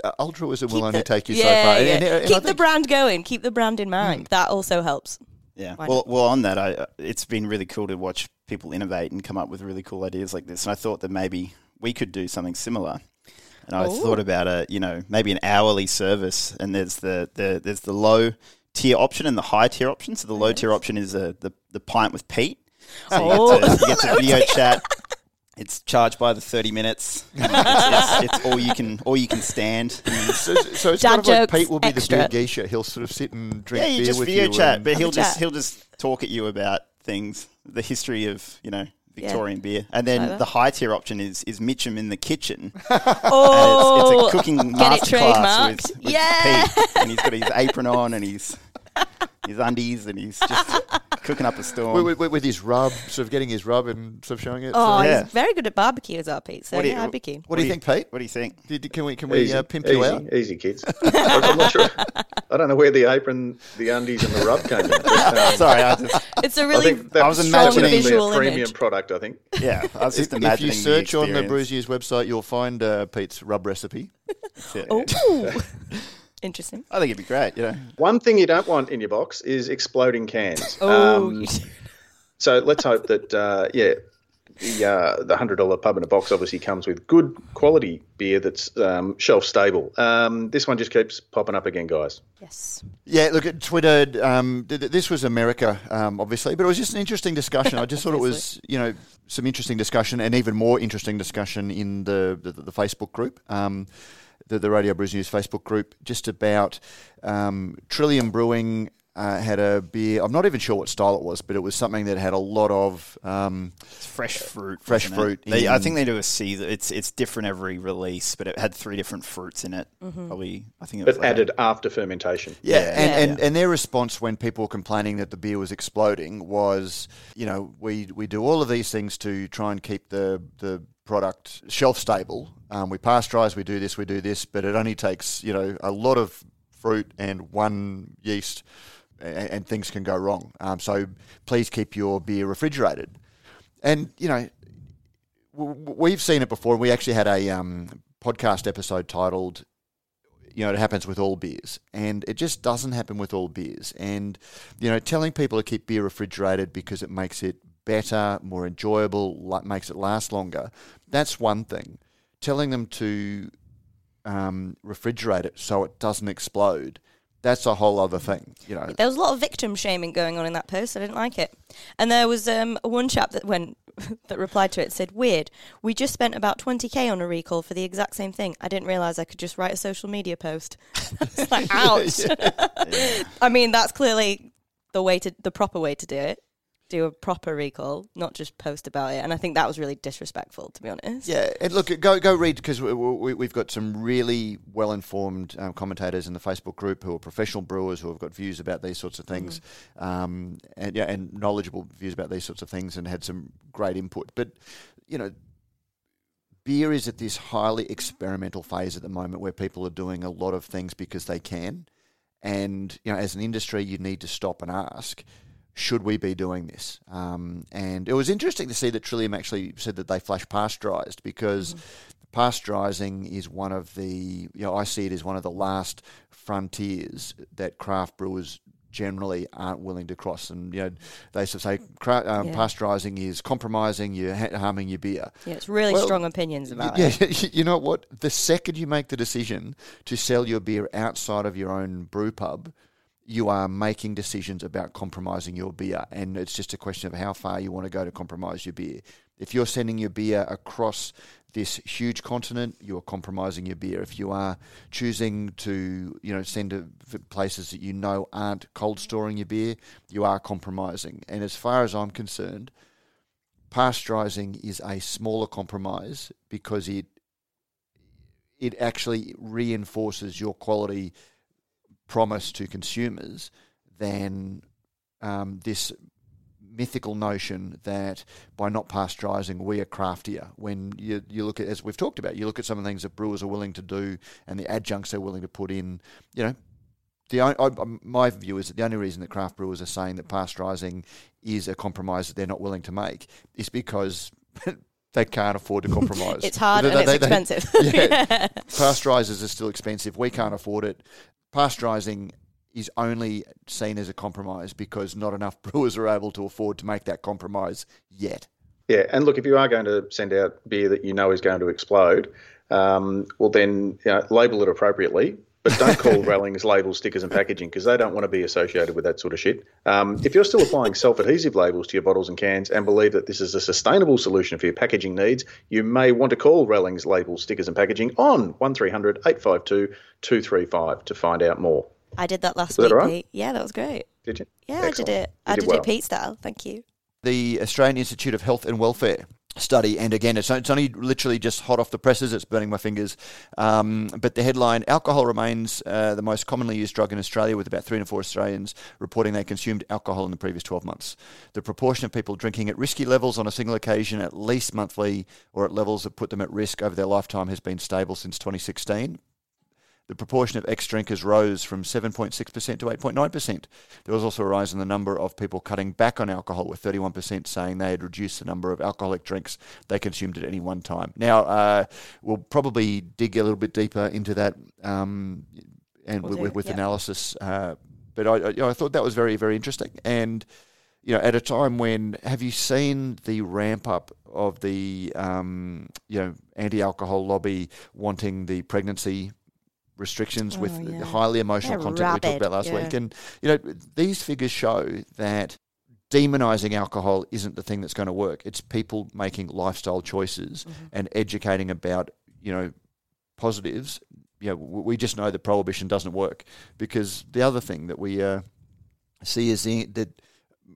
uh, altruism will keep only the- take you yeah, so far. And- yeah. and- and keep the brand going. Keep the brand in mind. That also helps. Yeah. Why Well, well, on that, I, uh, it's been really cool to watch people innovate and come up with really cool ideas like this. And I thought that maybe we could do something similar. And I Ooh. thought about a, you know, maybe an hourly service. And there's the, the there's the low tier option and the high tier option. So the low tier option is uh, the the pint with Pete. So Oh. you, get to, you get to video chat. It's charged by the thirty minutes. <laughs> It's, it's, it's all you can all you can stand. so, so it's Dad kind of like Pete will be extra. the beer geisha. He'll sort of sit and drink yeah, you beer just with video you. chat, but he'll just chat. he'll just talk at you about things, the history of you know Yeah. Victorian beer, and then the high tier option is is Mitchell in the kitchen. <laughs> Oh, uh, it's, it's a cooking <laughs> masterclass with, with Yeah. Pete, and he's got his apron on and he's <laughs> his undies, and he's just cooking up a storm. with, with, with his rub, sort of getting his rub and sort of showing it. Oh, So- Yeah. he's very good at barbecue as our Pete. So What do you- yeah, I'd be keen. what do you think, Pete? what do you think? Did, can we can we Easy, uh, pimp easy, you out? easy, kids. <laughs> I'm not sure. I don't know where the apron, the undies, and the rub came from. Um, <laughs> Sorry, I just It's a really I, think that I was was imagining- definitely visual a premium image. product. I think. yeah, I was just If, if you search the on the experience. Brews News website, you'll find uh, Pete's rub recipe. Yeah. <laughs> oh, interesting. I think it'd be great. You know, One thing you don't want in your box is exploding cans. Oh, Um, <laughs> So let's hope that uh, yeah, the uh, the hundred dollar pub in a box obviously comes with good quality beer that's um, shelf stable. Um, this one just keeps popping up again, guys. yes. Yeah, look at Twitter. Um, th- th- this was America, um, obviously, but it was just an interesting discussion. I just thought it <laughs> was, you know, some interesting discussion, and even more interesting discussion in the the, the Facebook group, um, the the Radio Brews News Facebook group, just about um, Trillium Brewing. Uh, had a beer. I'm not even sure what style it was, but it was something that had a lot of um, fresh fruit. fresh wasn't fruit They, I think they do a season. It's it's different every release, but it had three different fruits in it. Mm-hmm. Probably, I think it was But like a- added after fermentation. Yeah, Yeah. and, Yeah. and, and their response when people were complaining that the beer was exploding was, you know, we we do all of these things to try and keep the the product shelf stable. Um, we pasteurize, we do this, we do this, but it only takes you know a lot of fruit and one yeast, and, and things can go wrong. Um, so please keep your beer refrigerated. And you know, w- we've seen it before. We actually had a um, podcast episode titled you know, it happens with all beers, and it just doesn't happen with all beers. And you know, telling people to keep beer refrigerated because it makes it better, more enjoyable, makes it last longer. That's one thing. Telling them to um, refrigerate it so it doesn't explode. That's a whole other thing. You know, There was a lot of victim shaming going on in that post. I didn't like it. And there was um, one chap that went <laughs> that replied to it said, "Weird. We just spent about 20k on a recall for the exact same thing. I didn't realize I could just write a social media post." <laughs> it's like, <laughs> ouch. I mean, that's clearly the way to the proper way to do it. Do a proper recall, not just post about it. And I think that was really disrespectful, to be honest. Yeah, and look, go go read because we, we, we've got some really well informed um, commentators in the Facebook group who are professional brewers who have got views about these sorts of things, um, and yeah, and knowledgeable views about these sorts of things, and had some great input. But you know, beer is at this highly experimental phase at the moment where people are doing a lot of things because they can, and you know, as an industry, you need to stop and ask should we be doing this? Um, and it was interesting to see that Trillium actually said that they flash pasteurized because pasteurising is one of the, you know, I see it as one of the last frontiers that craft brewers generally aren't willing to cross. And you know, they sort of say cra- um, Yeah. pasteurising is compromising, you're ha- harming your beer. Yeah, it's really Well, strong opinions about yeah, it. <laughs> you know what? The second you make the decision to sell your beer outside of your own brew pub, you are making decisions about compromising your beer, and it's just a question of how far you want to go to compromise your beer. If you're sending your beer across this huge continent, you are compromising your beer. If you are choosing to, you know, send to places that you know aren't cold storing your beer, you are compromising. And as far as I'm concerned, pasteurizing is a smaller compromise because it it actually reinforces your quality promise to consumers than um, this mythical notion that by not pasteurizing we are craftier when you, you look at as we've talked about you look at some of the things that brewers are willing to do and the adjuncts they're willing to put in you know the I, I, my view is that the only reason that craft brewers are saying that pasteurizing is a compromise that they're not willing to make is because <laughs> they can't afford to <laughs> compromise. It's hard They- and they- it's they- expensive. <laughs> yeah. Pasteurizers are still expensive. We can't afford it. Pasteurizing is only seen as a compromise because not enough <laughs> brewers are able to afford to make that compromise yet. Yeah, and look, if you are going to send out beer that you know is going to explode, um, well then you know, label it appropriately. But don't call <laughs> Rallings, labels, stickers, and packaging because they don't want to be associated with that sort of shit. Um, if you're still applying self-adhesive labels to your bottles and cans and believe that this is a sustainable solution for your packaging needs, you may want to call Rallings, labels, stickers, and packaging on 1300 852 235 to find out more. I did that last Was that week. Pete. Yeah, that was great. Did you? Yeah, I did it. You I did did well. it Pete style. Thank you. the Australian Institute of Health and Welfare study, and again, it's, it's only literally just hot off the presses. It's burning my fingers. Um, but the headline: Alcohol remains uh, the most commonly used drug in Australia, with about three in four Australians reporting they consumed alcohol in the previous 12 months. The proportion of people drinking at risky levels on a single occasion, at least monthly, or at levels that put them at risk over their lifetime, has been stable since 2016. The proportion of ex-drinkers rose from 7.6% to 8.9%. There was also a rise in the number of people cutting back on alcohol, with 31% saying they had reduced the number of alcoholic drinks they consumed at any one time. Now, uh, we'll probably dig a little bit deeper into that um, and Will with, do, with, yeah. analysis. Uh, but I, I, you know, I thought that was very, very interesting. And you know, at a time when have you seen the ramp up of the um, you know anti-alcohol lobby wanting the pregnancy restrictions with Oh, yeah. highly emotional They're content we talked about last yeah. week, and you know these figures show that demonizing alcohol isn't the thing that's going to work. It's people making lifestyle choices Mm-hmm. and educating about you know positives. You know, we just know that prohibition doesn't work because the other thing that we uh, see is the, that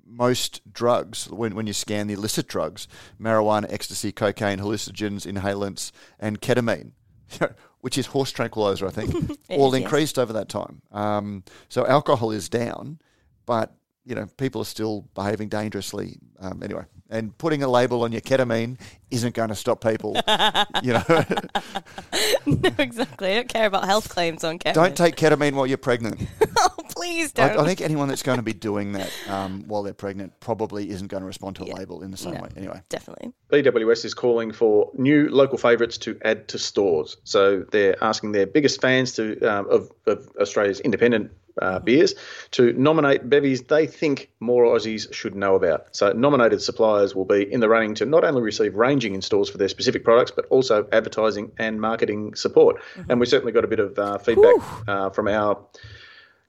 most drugs, when, when you scan the illicit drugs, marijuana, ecstasy, cocaine, hallucinogens, inhalants, and ketamine, <laughs> which is horse tranquilizer, I think, <laughs> all is, yes. increased over that time. Um, so alcohol is down, but you know people are still behaving dangerously. Um, anyway, and putting a label on your ketamine isn't going to stop people. <laughs> you know, <laughs> no, exactly. I don't care about health claims on ketamine. don't take ketamine while you're pregnant. Please I, don't. I think anyone that's going to be <laughs> doing that um, while they're pregnant probably isn't going to respond to a Yeah. label in the same No. way. Anyway, Definitely. BWS is calling for new local favourites to add to stores. So they're asking their biggest fans to um, of, of Australia's independent uh, beers to nominate bevies they think more Aussies should know about. So nominated suppliers will be in the running to not only receive ranging in stores for their specific products, but also advertising and marketing support. And we certainly got a bit of uh, feedback uh, from our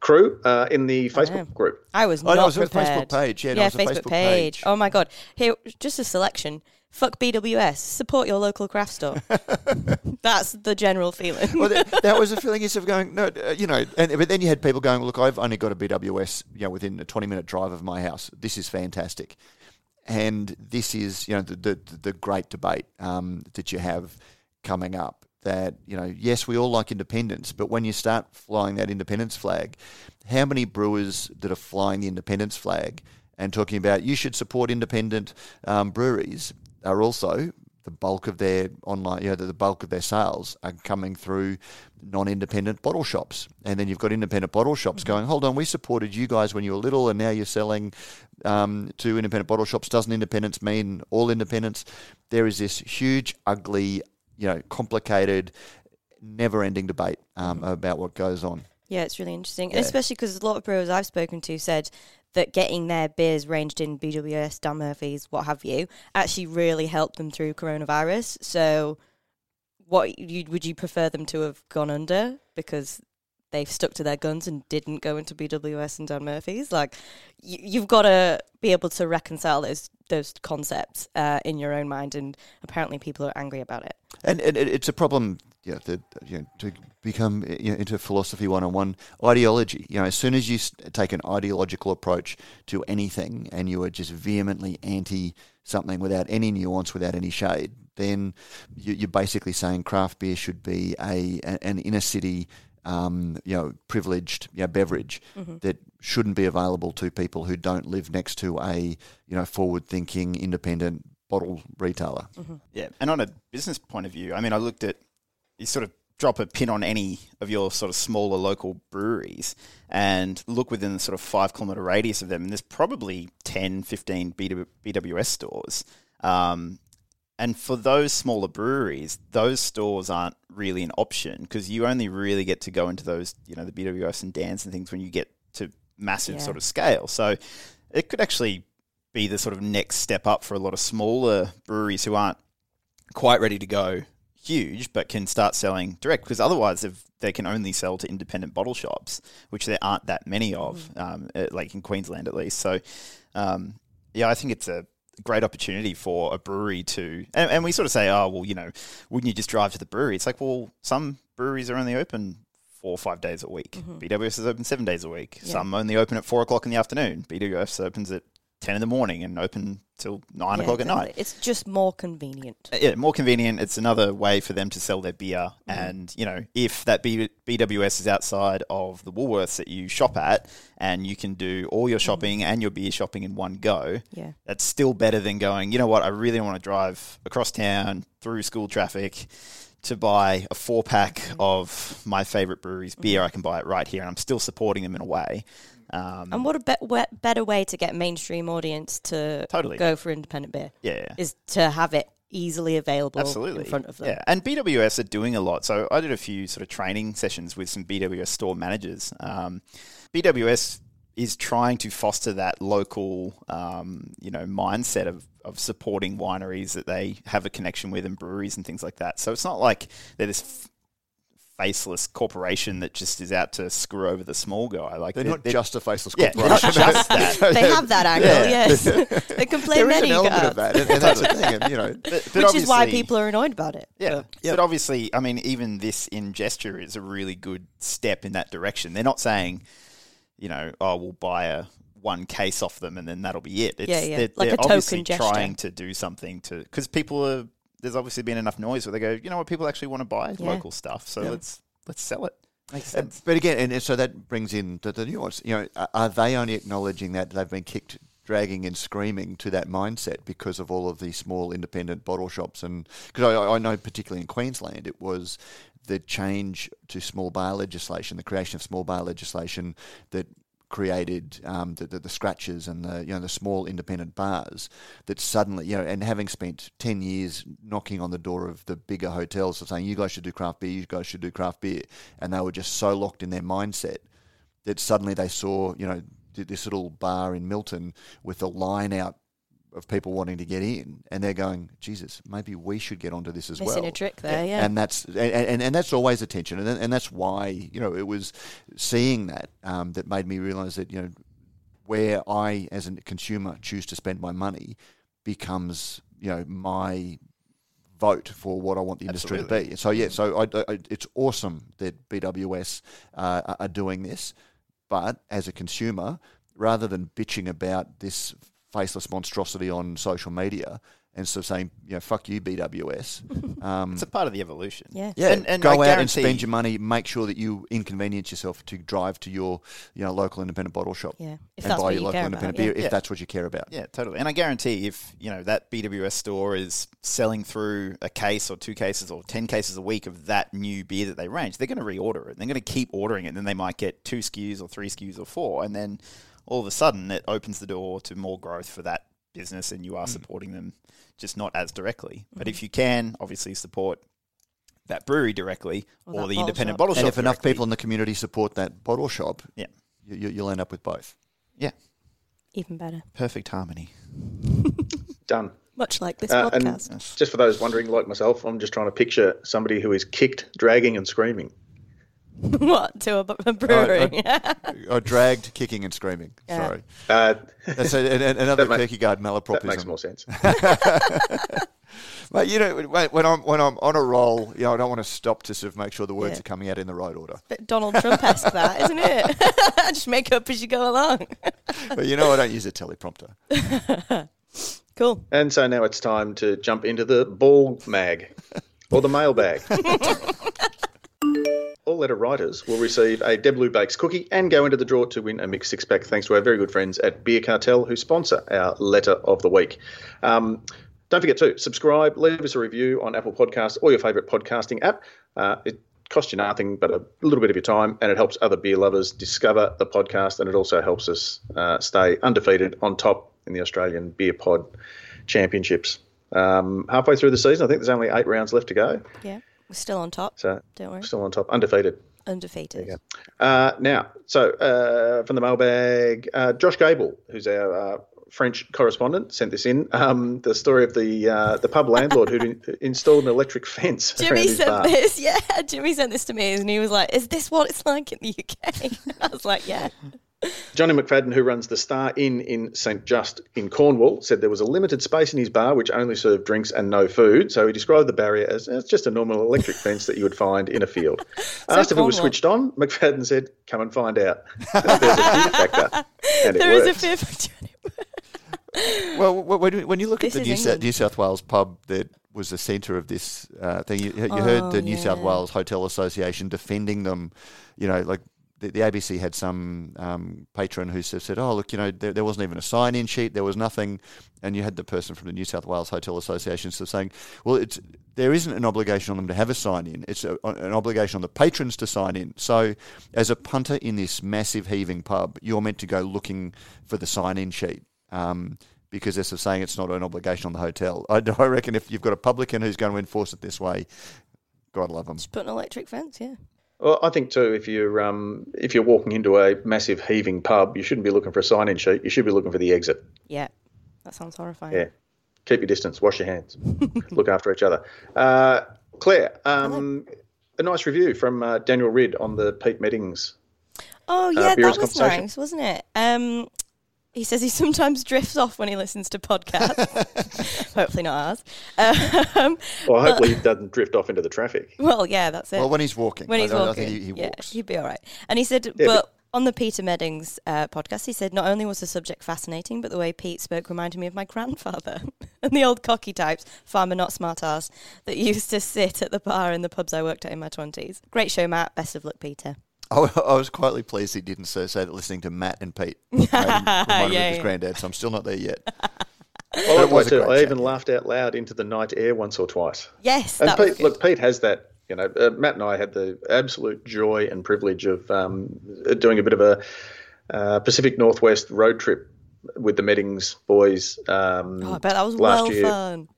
crew uh, in the Facebook group. I was Oh, no, not it was on the prepared. Facebook page. Yeah, yeah, it was the Facebook, Facebook page. page. Oh my god! Here, just a selection. Fuck BWS. Support your local craft store. <laughs> That's the general feeling. well, that, that was a <laughs> feeling is of going no, uh, you know, and but then you had people going, look, I've only got a BWS, you know, within a twenty minute drive of my house. This is fantastic, and this is you know the the, the great debate um, that you have coming up. That you know, yes, we all like independence, but when you start flying that independence flag, how many brewers that are flying the independence flag and talking about you should support independent um, breweries are also the bulk of their online, you know, the bulk of their sales are coming through non-independent bottle shops, and then you've got independent bottle shops going, hold on, we supported you guys when you were little, and now you're selling um, to independent bottle shops. Doesn't independence mean all independence? There is this huge, ugly you know complicated, never-ending debate um, about what goes on. Yeah, it's really interesting, Yeah. especially because a lot of brewers I've spoken to said that getting their beers ranged in BWS, Dan Murphy's, what have you, actually really helped them through coronavirus. So, what you, would you prefer them to have gone under because they've stuck to their guns and didn't go into BWS and Dan Murphy's? Like, you, you've got to be able to reconcile those those concepts uh, in your own mind, and apparently people are angry about it. And, and it- it's a problem, yeah, that you know, to become you know, into philosophy one on one ideology. You know, as soon as you take an ideological approach to anything, and you are just vehemently anti something without any nuance, without any shade, then you, you're basically saying craft beer should be a an inner city. Um, you know, privileged you know, beverage that shouldn't be available to people who don't live next to a you know forward-thinking, independent bottle retailer. Yeah, and on a business point of view, I mean, I looked at you sort of drop a pin on any of your sort of smaller local breweries and look within the sort of five kilometer radius of them, and there's probably 10, 15 BWS stores. Um, and for those smaller breweries, those stores aren't really an option because you only really get to go into those, you know, the BWS and Dans and things when you get to massive Yeah. sort of scale. So it could actually be the sort of next step up for a lot of smaller breweries who aren't quite ready to go huge, but can start selling direct because otherwise they've, they can only sell to independent bottle shops, which there aren't that many of, um, uh, like in Queensland at least. So, um, yeah, I think it's a great opportunity for a brewery to, and, and we sort of say, oh, well, you know, wouldn't you just drive to the brewery? It's like, well, some breweries are only open four or five days a week. Mm-hmm. BWS is open seven days a week. Yeah. Some only open at four o'clock in the afternoon. BWS opens at 10 in the morning and open till nine Yeah, o'clock at exactly. night. It's just more convenient. Uh, Yeah, more convenient. It's another way for them to sell their beer. Mm-hmm. And, you know, if that B- BWS is outside of the Woolworths that you shop at and you can do all Mm-hmm. your shopping and your beer shopping in one go, Yeah. that's still better than going, you know what, I really want to drive across town through school traffic to buy a four pack Mm-hmm. of my favorite brewery's beer. I can buy it right here and I'm still supporting them in a way. Um, And what a be- we- better way to get mainstream audience to Totally. go for independent beer yeah. is to have it easily available Absolutely. in front of them. Yeah, and BWS are doing a lot. So I did a few sort of training sessions with some BWS store managers. Um, BWS is trying to foster that local, um, you know, mindset of, of supporting wineries that they have a connection with and breweries and things like that. So it's not like they're this faceless corporation that just is out to screw over the small guy. Like They're not just a faceless yeah, they're not just that. <laughs> They have that angle, Yeah. yes. they can play there is many an element of that, and, and that's the thing. And, you know, But, but which is why people are annoyed about it. Yeah. But- But obviously, I mean, even this in gesture is a really good step in that direction. They're not saying, you know, oh, we'll buy a one case off them and then that'll be it. It's, Yeah, yeah. They're, Like they're a token obviously gesture. trying to do something to because people are. There's obviously been enough noise where they go, you know what, people actually want to buy Yeah. local stuff, so Yeah. let's let's sell it. Makes Uh, sense. But again, and, and so that brings in the, the nuance. You know, are- are they only acknowledging that they've been kicked, dragging and screaming to that mindset because of all of the small independent bottle shops? And because I, I know, particularly in Queensland, it was the change to small bar legislation, the creation of small bar legislation that created um, the, the, the scratches and the you know the small independent bars that suddenly you know and having spent 10 years knocking on the door of the bigger hotels saying you guys should do craft beer you guys should do craft beer and they were just so locked in their mindset that suddenly they saw you know this little bar in Milton with a line out of people wanting to get in and they're going Jesus maybe we should get onto this as Missing well a trick there, yeah. and that's and, and, and that's always a tension, and and that's why you know it was seeing that um, that made me realise that you know where I as a consumer choose to spend my money becomes you know my vote for what I want the industry to be. So yeah, so I, I, it's awesome that BWS uh, are- are doing this, but as a consumer, rather than bitching about this faceless monstrosity on social media and sort of saying, you know, fuck you, BWS. <laughs> Um, It's a part of the evolution. Yeah. yeah, And- and go I out and spend your money. Make sure that you inconvenience yourself to drive to your, you know, local independent bottle shop Yeah. If and that's buy what your you local care independent about. beer yeah. if Yeah. that's what you care about. Yeah, totally. And I guarantee if, you know, that BWS store is selling through a case or two cases or 10 cases a week of that new beer that they range, they're going to reorder it. They're going to keep ordering it. And then they might get two SKUs or three SKUs or four. And then all of a sudden it opens the door to more growth for that business and you are supporting them just not as directly. But if you can, obviously support that brewery directly Or or, the bottle independent shop. bottle shop. and if enough directly. people in the community support that bottle shop, Yeah. you, you- you'll end up with both. Yeah. Even better. Perfect harmony. <laughs> Done. Much like this Uh, podcast. just for those wondering, like myself, I'm just trying to picture somebody who is kicked, dragging, and screaming. <laughs> what? To a, bu- a brewery. <laughs> Oh, dragged, kicking, and screaming. Yeah. Sorry, Uh, that's a, an- an- another <laughs> That ma- Kirkegaard that makes more sense. Mate, you know, when, when I'm when I'm on a roll, you know, I don't want to stop to sort of make sure the words Yeah. are coming out in the right order. Bit Donald Trump esque, that, isn't it? Just make up as you go along. But you know, I don't use a teleprompter. Cool. And so now it's time to jump into the ball mag or the mailbag. All letter writers will receive a Deblu Bakes cookie and go into the draw to win a mixed six pack thanks to our very good friends at Beer Cartel who sponsor our letter of the week. Um, don't forget to subscribe, leave us a review on Apple Podcasts or your favourite podcasting app. Uh, it costs you nothing but a little bit of your time and it helps other beer lovers discover the podcast and it also helps us uh, stay undefeated on top in the Australian Beer Pod Championships. Um, halfway through the season, I think there's only eight rounds left to go. Yeah. We're still on top. So Don't worry. still on top, undefeated. Undefeated. Uh, now, so uh, from the mailbag, uh, Josh Gable, who's our uh, French correspondent, sent this in. Um, the story of the uh, the pub landlord who in- <laughs> installed an electric fence Jimmy sent bar. this. <laughs> Yeah, Jimmy sent this to me, and he was like, "Is this what it's like in the UK?" <laughs> I was like, "Yeah." Johnny McFadden, who runs the Star Inn in St Just in Cornwall, said there was a limited space in his bar which only served drinks and no food. So he described the barrier as it's just a normal electric fence that you would find in a field. <laughs> Asked if it was switched on, McFadden said, "Come and find out." <laughs> There's a fear factor, and it There is a fear factor. <laughs> Well, when you- look This at the New, South, New South Wales pub that was the centre of this uh, thing, you, you heard Oh, the New South. Wales Hotel Association defending them. You know, like the, the ABC had some um, patron who said, "Oh, look, you know, there, there wasn't even a sign-in sheet. There was nothing." And you had the person from the New South Wales Hotel Association saying, "Well, it's there isn't an obligation on them to have a sign-in. It's a, an obligation on the patrons to sign in. So, as a punter in this massive heaving pub, you're meant to go looking for the sign-in sheet." Um, because they're saying it's not an obligation on the hotel. I, <laughs> I reckon if you've got a publican who's going to enforce it this way, God love them. Just put an electric fence. Yeah. Well, I think too, if you're um, if you're walking into a massive heaving pub, you shouldn't be looking for a sign-in sheet. You should be looking for the exit. Yeah. That sounds horrifying. Yeah, keep your distance, wash your hands, <laughs> look after each other. Uh, Claire, um, a nice review from uh, Daniel Ridd on the Pete Meddings. Oh yeah, Beer's that was nice, wasn't it? Um, he says he sometimes drifts off when he listens to podcasts. <laughs> Hopefully not ours. Um, Well, hopefully he doesn't drift off into the traffic. well, yeah, that's it. Well, when he's walking, when he's don't- I walking, think he, he yeah, walks. he'd be all right. And he said, Yeah, but on the Peter Meddings uh, podcast, he said not only was the subject fascinating, but the way Pete spoke reminded me of my grandfather <laughs> and the old cocky types, farmer not smart ass, that used to sit at the bar in the pubs I worked at in my twenties. Great show, Matt. Best of luck, Peter. I, I was quietly pleased he didn't say, say that listening to Matt and Pete <laughs> made him remind him Yeah, of his yeah. granddad, so I'm still not there yet. <laughs> Well, it was a I chat, even laughed out loud into the night air once or twice. Yes, And that was Pete, good. look, Pete has that. You know, uh, Matt and I had the absolute joy and privilege of um, doing a bit of a uh, Pacific Northwest road trip with the Meddings boys um, oh, I bet that was last well year. fun.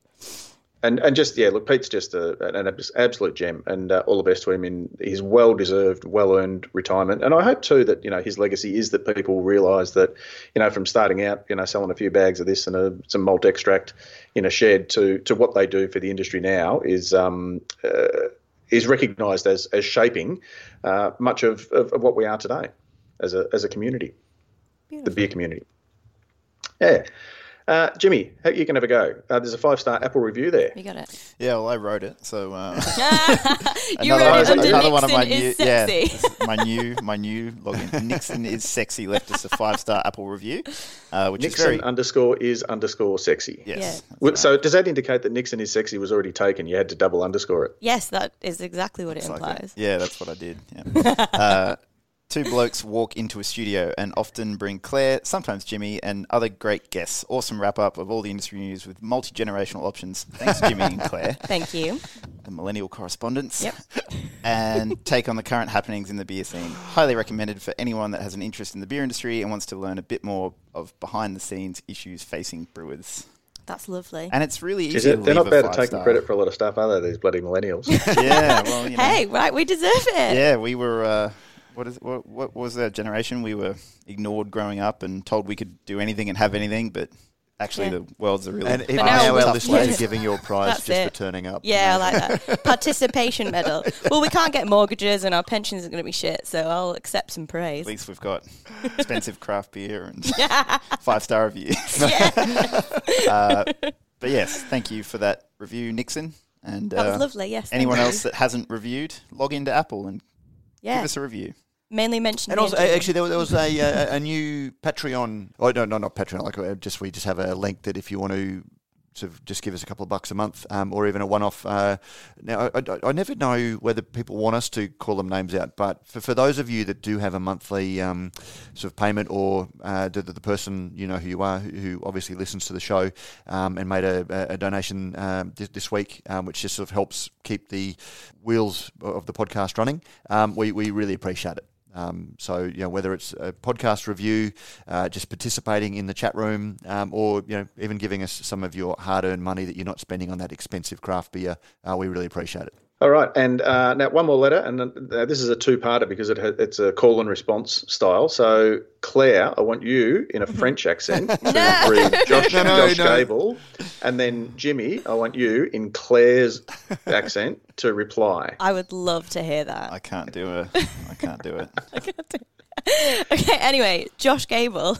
And and just yeah, look, Pete's just a, an absolute gem, and uh, all the best to him in his well deserved, well earned retirement. And I hope too that you know his legacy is that people realise that you know from starting out, you know, selling a few bags of this and a, some malt extract in a shed to to what they do for the industry now is um, uh, is recognised as as shaping uh, much of, of, of what we are today as a as a community, the beer community. Yeah. Uh, Jimmy, you can have a go? Uh, there's a five star Apple review there. You got it. Yeah, well, I wrote it, so uh, <laughs> <laughs> you another, wrote it one, under another one of my new, sexy. this is my new, my new login. <laughs> Nixon is sexy. Left us a five star Apple review, uh, which Nixon is very underscore is underscore sexy. yes. Yeah. that's right. So does that indicate that Nixon is sexy was already taken? You had to double underscore it. yes, that is exactly what it It's like implies. that. Yeah, that's what I did. Yeah. Two blokes walk into a studio and often bring Claire, sometimes Jimmy, and other great guests. Awesome wrap up of all the industry news with multi generational options. Thanks, Jimmy and Claire, <laughs> Thank you. the millennial correspondents. Yep. <laughs> and take on the current happenings in the beer scene. Highly recommended for anyone that has an interest in the beer industry and wants to learn a bit more of behind the scenes issues facing brewers. That's lovely. and it's really easy. Jeez, to they're not leave a bad at taking five-star. credit for a lot of stuff, are they? These bloody millennials. <laughs> yeah, well, you know, Hey, right, we deserve it. yeah, we were. Uh, what is what, what was that generation? We were ignored growing up and told we could do anything and have anything, but actually Yeah. the world's a really And even now now we- our listeners Yeah. are giving you a prize just it. for turning up. Yeah, I like that. <laughs> Participation medal. Well, we can't get mortgages and our pensions are going to be shit, so I'll accept some praise. At least we've got <laughs> expensive craft beer and <laughs> five star reviews. yeah, Uh, but yes, thank you for that review, Nixon. And that was uh, lovely. Yes. anyone else that hasn't reviewed, log into Apple and Yeah. give us a review. Mainly mentioned. And also, actually, there was, there was a, a a new Patreon. Oh no, no, not Patreon. Like uh, just we just have a link that if you want to sort of just give us a couple of bucks a month, um, or even a one-off. Uh, now, I, I, I never know whether people want us to call them names out, but for, for those of you that do have a monthly um, sort of payment, or uh, the, the person you know who you are, who, who obviously listens to the show um, and made a, a- a donation um, this, this week, um, which just sort of helps keep the wheels of the podcast running, um, we we really appreciate it. Um, so you know whether it's a podcast review, uh, just participating in the chat room, um, or you know even giving us some of your hard-earned money that you're not spending on that expensive craft beer, uh, we really appreciate it. All right, and uh, now one more letter, and uh, this is a two-parter because it ha- it's a call and response style. So, Claire, I want you in a French accent <laughs> to read <laughs> Josh, No, no, Josh no. Gable, and then Jimmy, I want you in Claire's <laughs> accent to reply. I would love to hear that. I can't do it. I can't do it. okay, anyway, Josh Gable.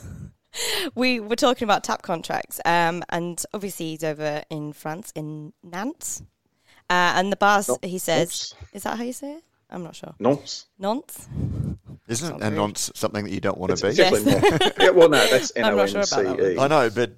We were talking about tap contracts, um, and obviously he's over in France, in Nantes. Uh, and the bars, No- he says, Nantes. is that how you say it? I'm not sure. Nonce. Nantes? Isn't it a rude. nonce something that you don't want It's to be? Yes. yeah, well, no, that's N <laughs> I'm O not N sure C about that E. I know, but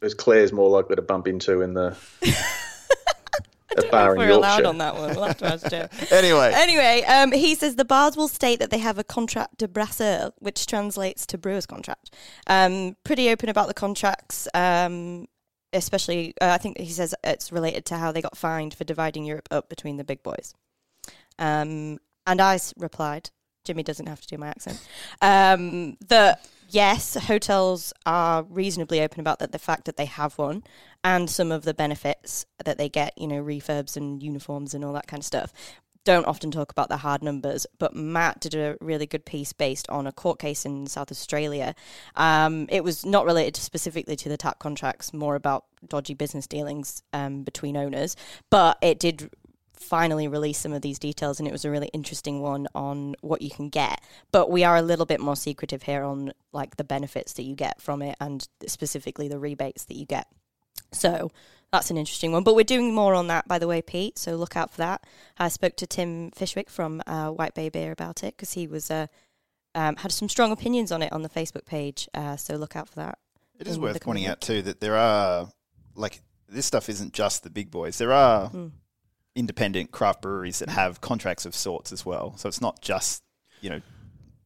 Because Claire's more likely to bump into in the <laughs> a bar in We're allowed on that one. We'll have to ask Joe. <laughs> anyway, Anyway, um, he says the bars will state that they have a contract de brasseur, which translates to brewer's contract. Um, pretty open about the contracts, um, especially, uh, I think he says it's related to how they got fined for dividing Europe up between the big boys. Um, and I replied, Jimmy doesn't have to do my accent, um, that yes, hotels are reasonably open about that the fact that they have one and some of the benefits that they get, you know, refurbs and uniforms and all that kind of stuff. Don't often talk about the hard numbers, but Matt did a really good piece based on a court case in South Australia. Um, it was not related specifically to the tap contracts, more about dodgy business dealings um, between owners, but it did finally release some of these details and it was a really interesting one on what you can get but we are a little bit more secretive here on like the benefits that you get from it and specifically the rebates that you get so that's an interesting one but we're doing more on that by the way pete so look out for that i spoke to tim fishwick from uh, white bay beer about it because he was uh, um, had some strong opinions on it on the facebook page uh, so look out for that It is worth pointing out too that there are like this stuff isn't just the big boys. There are Mm. independent craft breweries that have contracts of sorts as well. So it's not just you know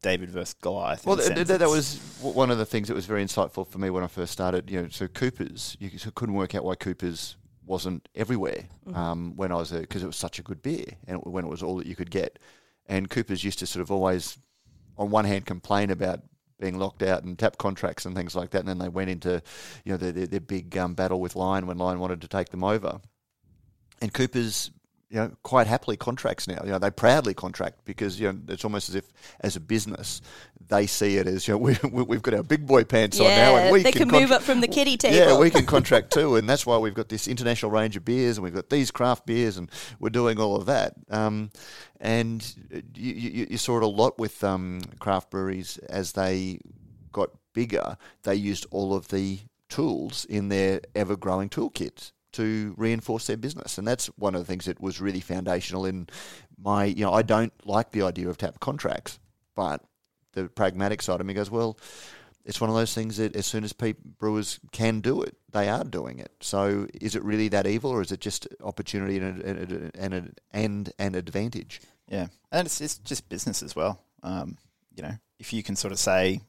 David versus Goliath. Well, th- th- that was one of the things that was very insightful for me when I first started. You know, so Coopers, you couldn't work out why Coopers wasn't everywhere Mhm. um, when I was there because it was such a good beer and it, when it was all that you could get. And Coopers used to sort of always, on one hand, complain about being locked out and tap contracts and things like that, and then they went into, you know, their, their, their big um, battle with Lion when Lion wanted to take them over. And Coopers, you know, quite happily contracts now. You know, they proudly contract because you know it's almost as if, as a business, they see it as you know <laughs> we, we, we've got our big boy pants on now, and we they can, can, move contra- up from the kiddie table yeah, we can <laughs> contract too, and that's why we've got this international range of beers, and we've got these craft beers, and we're doing all of that. Um, and you, you, you saw it a lot with um, craft breweries as they got bigger. They used all of the tools in their ever-growing toolkit to reinforce their business, and that's one of the things that was really foundational in my. You know, I don't like the idea of tap contracts, but the pragmatic side of me goes, well, it's one of those things that as soon as pe- brewers can do it, they are doing it. So is it really that evil, or is it just opportunity and and and, and an advantage? Yeah, and it's it's just business as well. Um, you know, if you can sort of say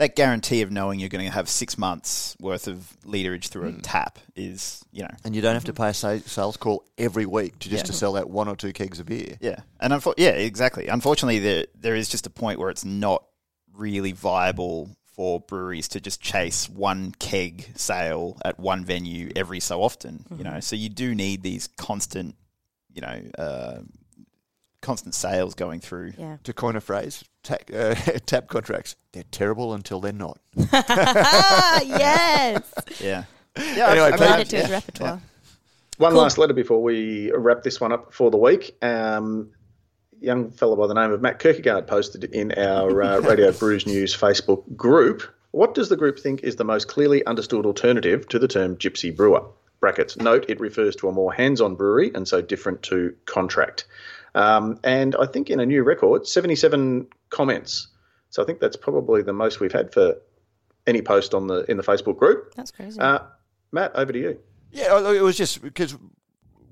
that guarantee of knowing you're going to have six months worth of literage through a tap is, you know, And you don't have to pay a sa- sales call every week to just Yeah. to sell that one or two kegs of beer. yeah, and unfo- yeah, exactly. Unfortunately, there there is just a point where it's not really viable for breweries to just chase one keg sale at one venue every so often. You know, so you do need these constant, you know, uh, constant sales going through. Yeah. To coin a phrase, ta- uh, <laughs> tap contracts. They're terrible until they're not. Ah, <laughs> yes. Yeah. Anyway, I mean, Add Add it to yeah. his repertoire. One Cool. last letter before we wrap this one up for the week. Um, young fellow by the name of Matt Kirkegaard posted in our uh, <laughs> Radio Brews News Facebook group. What does the group think is the most clearly understood alternative to the term gypsy brewer? Brackets. Note it refers to a more hands-on brewery and so different to contract. Um, and I think in a new record, 77 comments. So I think that's probably the most we've had for any post on the in the Facebook group. That's crazy. Uh, Matt, over to you. Yeah, it was just because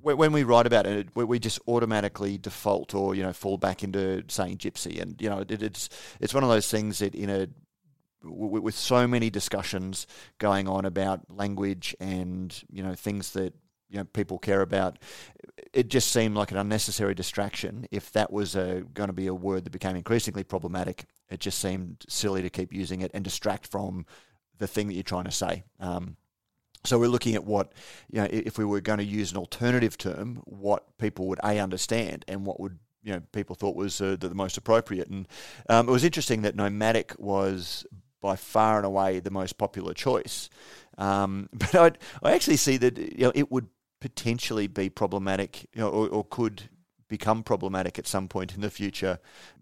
when when we write about it, we- we just automatically default or you know fall back into saying gypsy, and you know it's it's one of those things that in a w- with so many discussions going on about language and you know things that you know people care about, it just seemed like an unnecessary distraction. If that was going to be a word that became increasingly problematic, it just seemed silly to keep using it and distract from the thing that you're trying to say. Um, so we're looking at what, you know, if we were going to use an alternative term, what people would a understand and what would you know people thought was uh, the, the most appropriate. And um, it was interesting that nomadic was by far and away the most popular choice. Um, <laughs> but I I actually see that you know it would potentially be problematic, you know, or, or could become problematic at some point in the future.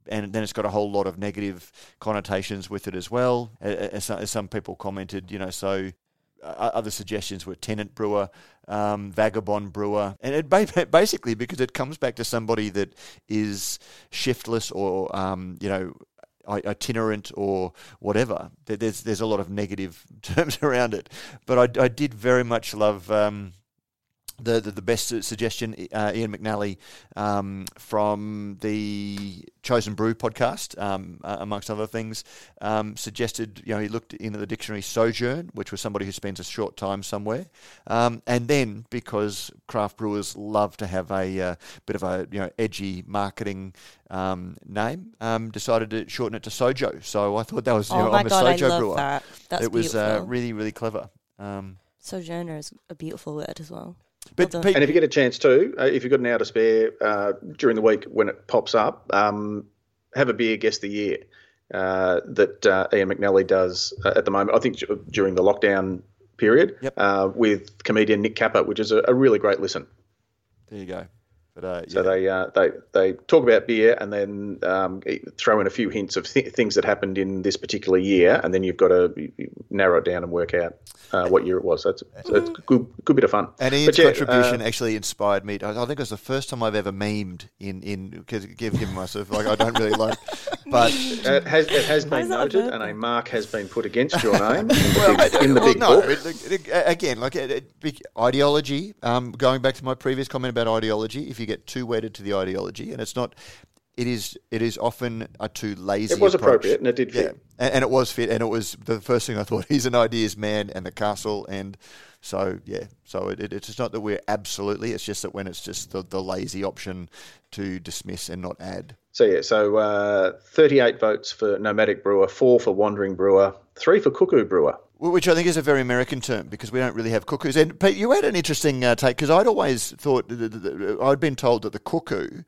And then it's got a whole lot of negative connotations with it as well. As, as some people commented, you know, so uh, other suggestions were tenant brewer, um, vagabond brewer, and it ba- <laughs> basically because it comes back to somebody that is shiftless or um, you know itinerant or whatever. There's there's a lot of negative <laughs> terms around it, but I, I did very much love. Um, the, the, the best suggestion, uh, Ian McNally um, from the Chosen Brew podcast, um, uh, amongst other things, um, suggested, you know, he looked into the dictionary sojourn, which was somebody who spends a short time somewhere. Um, and then, because craft brewers love to have a uh, bit of a, you know, edgy marketing um, name, um, decided to shorten it to Sojo. So I thought that was, you oh know, my I'm a god, I Sojo love brewer. that. That's it was uh, really, really clever. Um, Sojourner is a beautiful word as well. But Well. Pete, And if you get a chance too, uh, if you've got an hour to spare uh, during the week when it pops up, um, have a beer guest the year uh, that uh, Ian McNally does uh, at the moment. I think during the lockdown period Yep. uh, with comedian Nick Capper, which is a, a really great listen. there you go. But uh, So they uh, they they talk about beer and then um, throw in a few hints of th- things that happened in this particular year, and then you've got to you- you narrow it down and work out uh, what year it was. So it's, so it's a good good bit of fun. And Ian's yeah, contribution uh, actually inspired me. I I think it was the first time I've ever memed in in because given myself like I don't really like, but <laughs> It has, it has been is that a noted, and a mark has been put against your <laughs> name in the well, big, in the well, big no, book. it- it- it- again, like it, it, big ideology. Um, going back to my previous comment about ideology, if you get too wedded to the ideology, and it's not, it is it is often a too lazy. It was approach. appropriate, and it did Yeah, fit. and, and it was fit, and it was the first thing I thought. <laughs> He's an ideas man, and the castle, and so yeah. So it, it, it's just not that we're absolutely. It's just that when it's just the, the lazy option to dismiss and not add. So yeah, so uh, 38 votes for nomadic brewer, four for wandering brewer, three for cuckoo brewer. Which I think is a very American term because we don't really have cuckoos. And Pete, you had an interesting uh, take because I'd always thought that, that, that- I'd been told that the cuckoo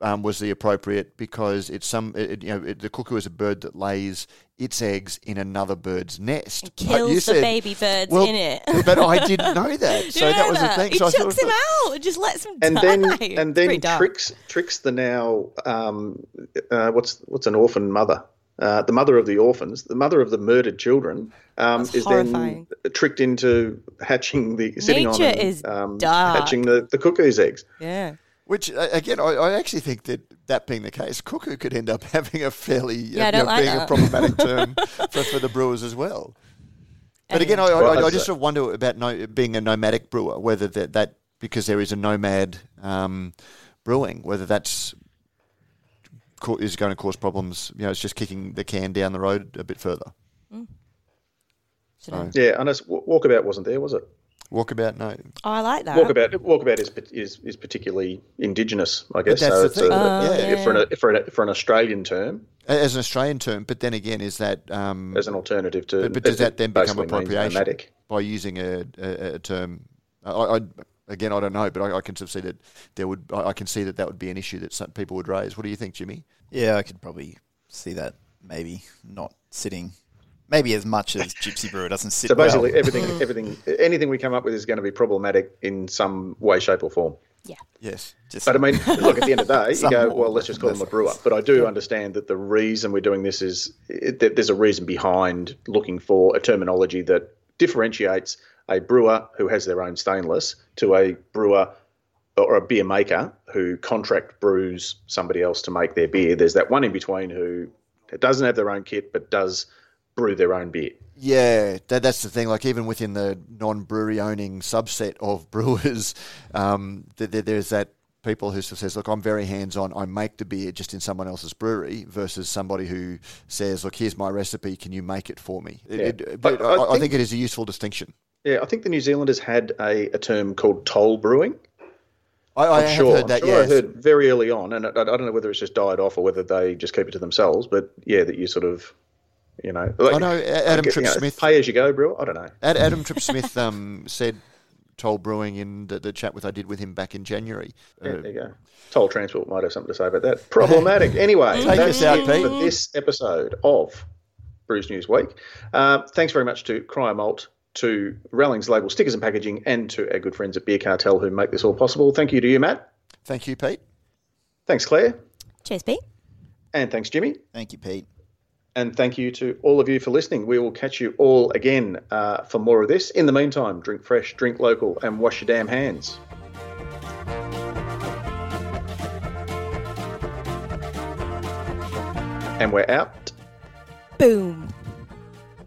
um, was the appropriate because it's some it, you know it, the cuckoo is a bird that lays its eggs in another bird's nest. But Kills you the said- baby birds well, in it. <laughs> but I didn't <laughs> know that, so know that was the thing. It So I chucks thought, him out. It just lets him and die. then It's and then tricks tricks the now um, uh, what's what's an orphan mother uh, the mother of the orphans the mother of the murdered children um, is horrifying. then tricked into hatching the sitting on Nature and, is um, dark. hatching the, the cuckoo's eggs Yeah. Which uh, again, I, I actually think that that being the case, cuckoo could end up <laughs> having a fairly Yeah, uh, you know, like being a problematic term <laughs> for, for the brewers as well. But again, I, I, I, I just sort of wonder about no, being a nomadic brewer, whether that, that because there is a nomad um, brewing, whether that's co- is going to cause problems. You know, it's just kicking the can down the road a bit further. Should I- So, yeah and it's- walkabout wasn't there was it walkabout, no. Oh, I like that. walkabout walkabout is is, is particularly indigenous I guess that's so the it's thing. a, Oh, if for, yeah. an, for, an, for an Australian term as an Australian term. But then again, is that um, as an alternative to? But, but does that then become appropriation nomadic. by using a, a, a term? I, I, again, I don't know, but I, I can sort of see that there would. I, I can see that that would be an issue that some people would raise. What do you think, Jimmy? Yeah, I could probably see that. Maybe not sitting. Maybe as much as Gypsy Brewer doesn't sit. So basically, well. everything, <laughs> everything, anything we come up with is going to be problematic in some way, shape, or form. Yeah. Yes. Just But I mean, look, at the end of the day, you go, well, let's just call them a brewer. But I do understand that the reason we're doing this is it, that there's a reason behind looking for a terminology that differentiates a brewer who has their own stainless to a brewer or a beer maker who contract brews somebody else to make their beer. There's that one in between who doesn't have their own kit but does brew their own beer. Yeah, that, that's the thing. Like even within the non-brewery owning subset of <laughs> brewers, um, th- th- there's that people who says, "Look, I'm very hands-on. I make the beer just in someone else's brewery," versus somebody who says, "Look, here's my recipe. Can you make it for me?" It- Yeah. it- But I I, I think think- it is a useful distinction. Yeah, I think the New Zealanders had a, a term called toll brewing. I, I I'm have sure. heard that. I'm sure yes. I heard very early on, and I, I don't know whether it's just died off or whether they just keep it to themselves. But yeah, that you sort of, you know, like, I know A- Adam you know, Smith. pay as you go, brewer. I don't know. Ad- Adam Tripp Smith um, said toll brewing in the, the chat with I did with him back in January. Yeah, Uh, there you go. Toll transport might have something to say about that. <laughs> Problematic. Anyway, Take that's us out, it Pete. for this episode of Brews News Week. Uh, thanks very much to Cryer Malt, to Rallings Label Stickers and Packaging, and to our good friends at Beer Cartel who make this all possible. Thank you to you, Matt. thank you, Pete. Thanks, Claire. Cheers, Pete. And thanks, Jimmy. Thank you, Pete. And thank you to all of you for listening. We will catch you all again uh, for more of this. In the meantime, drink fresh, drink local, and wash your damn hands. And we're out. Boom.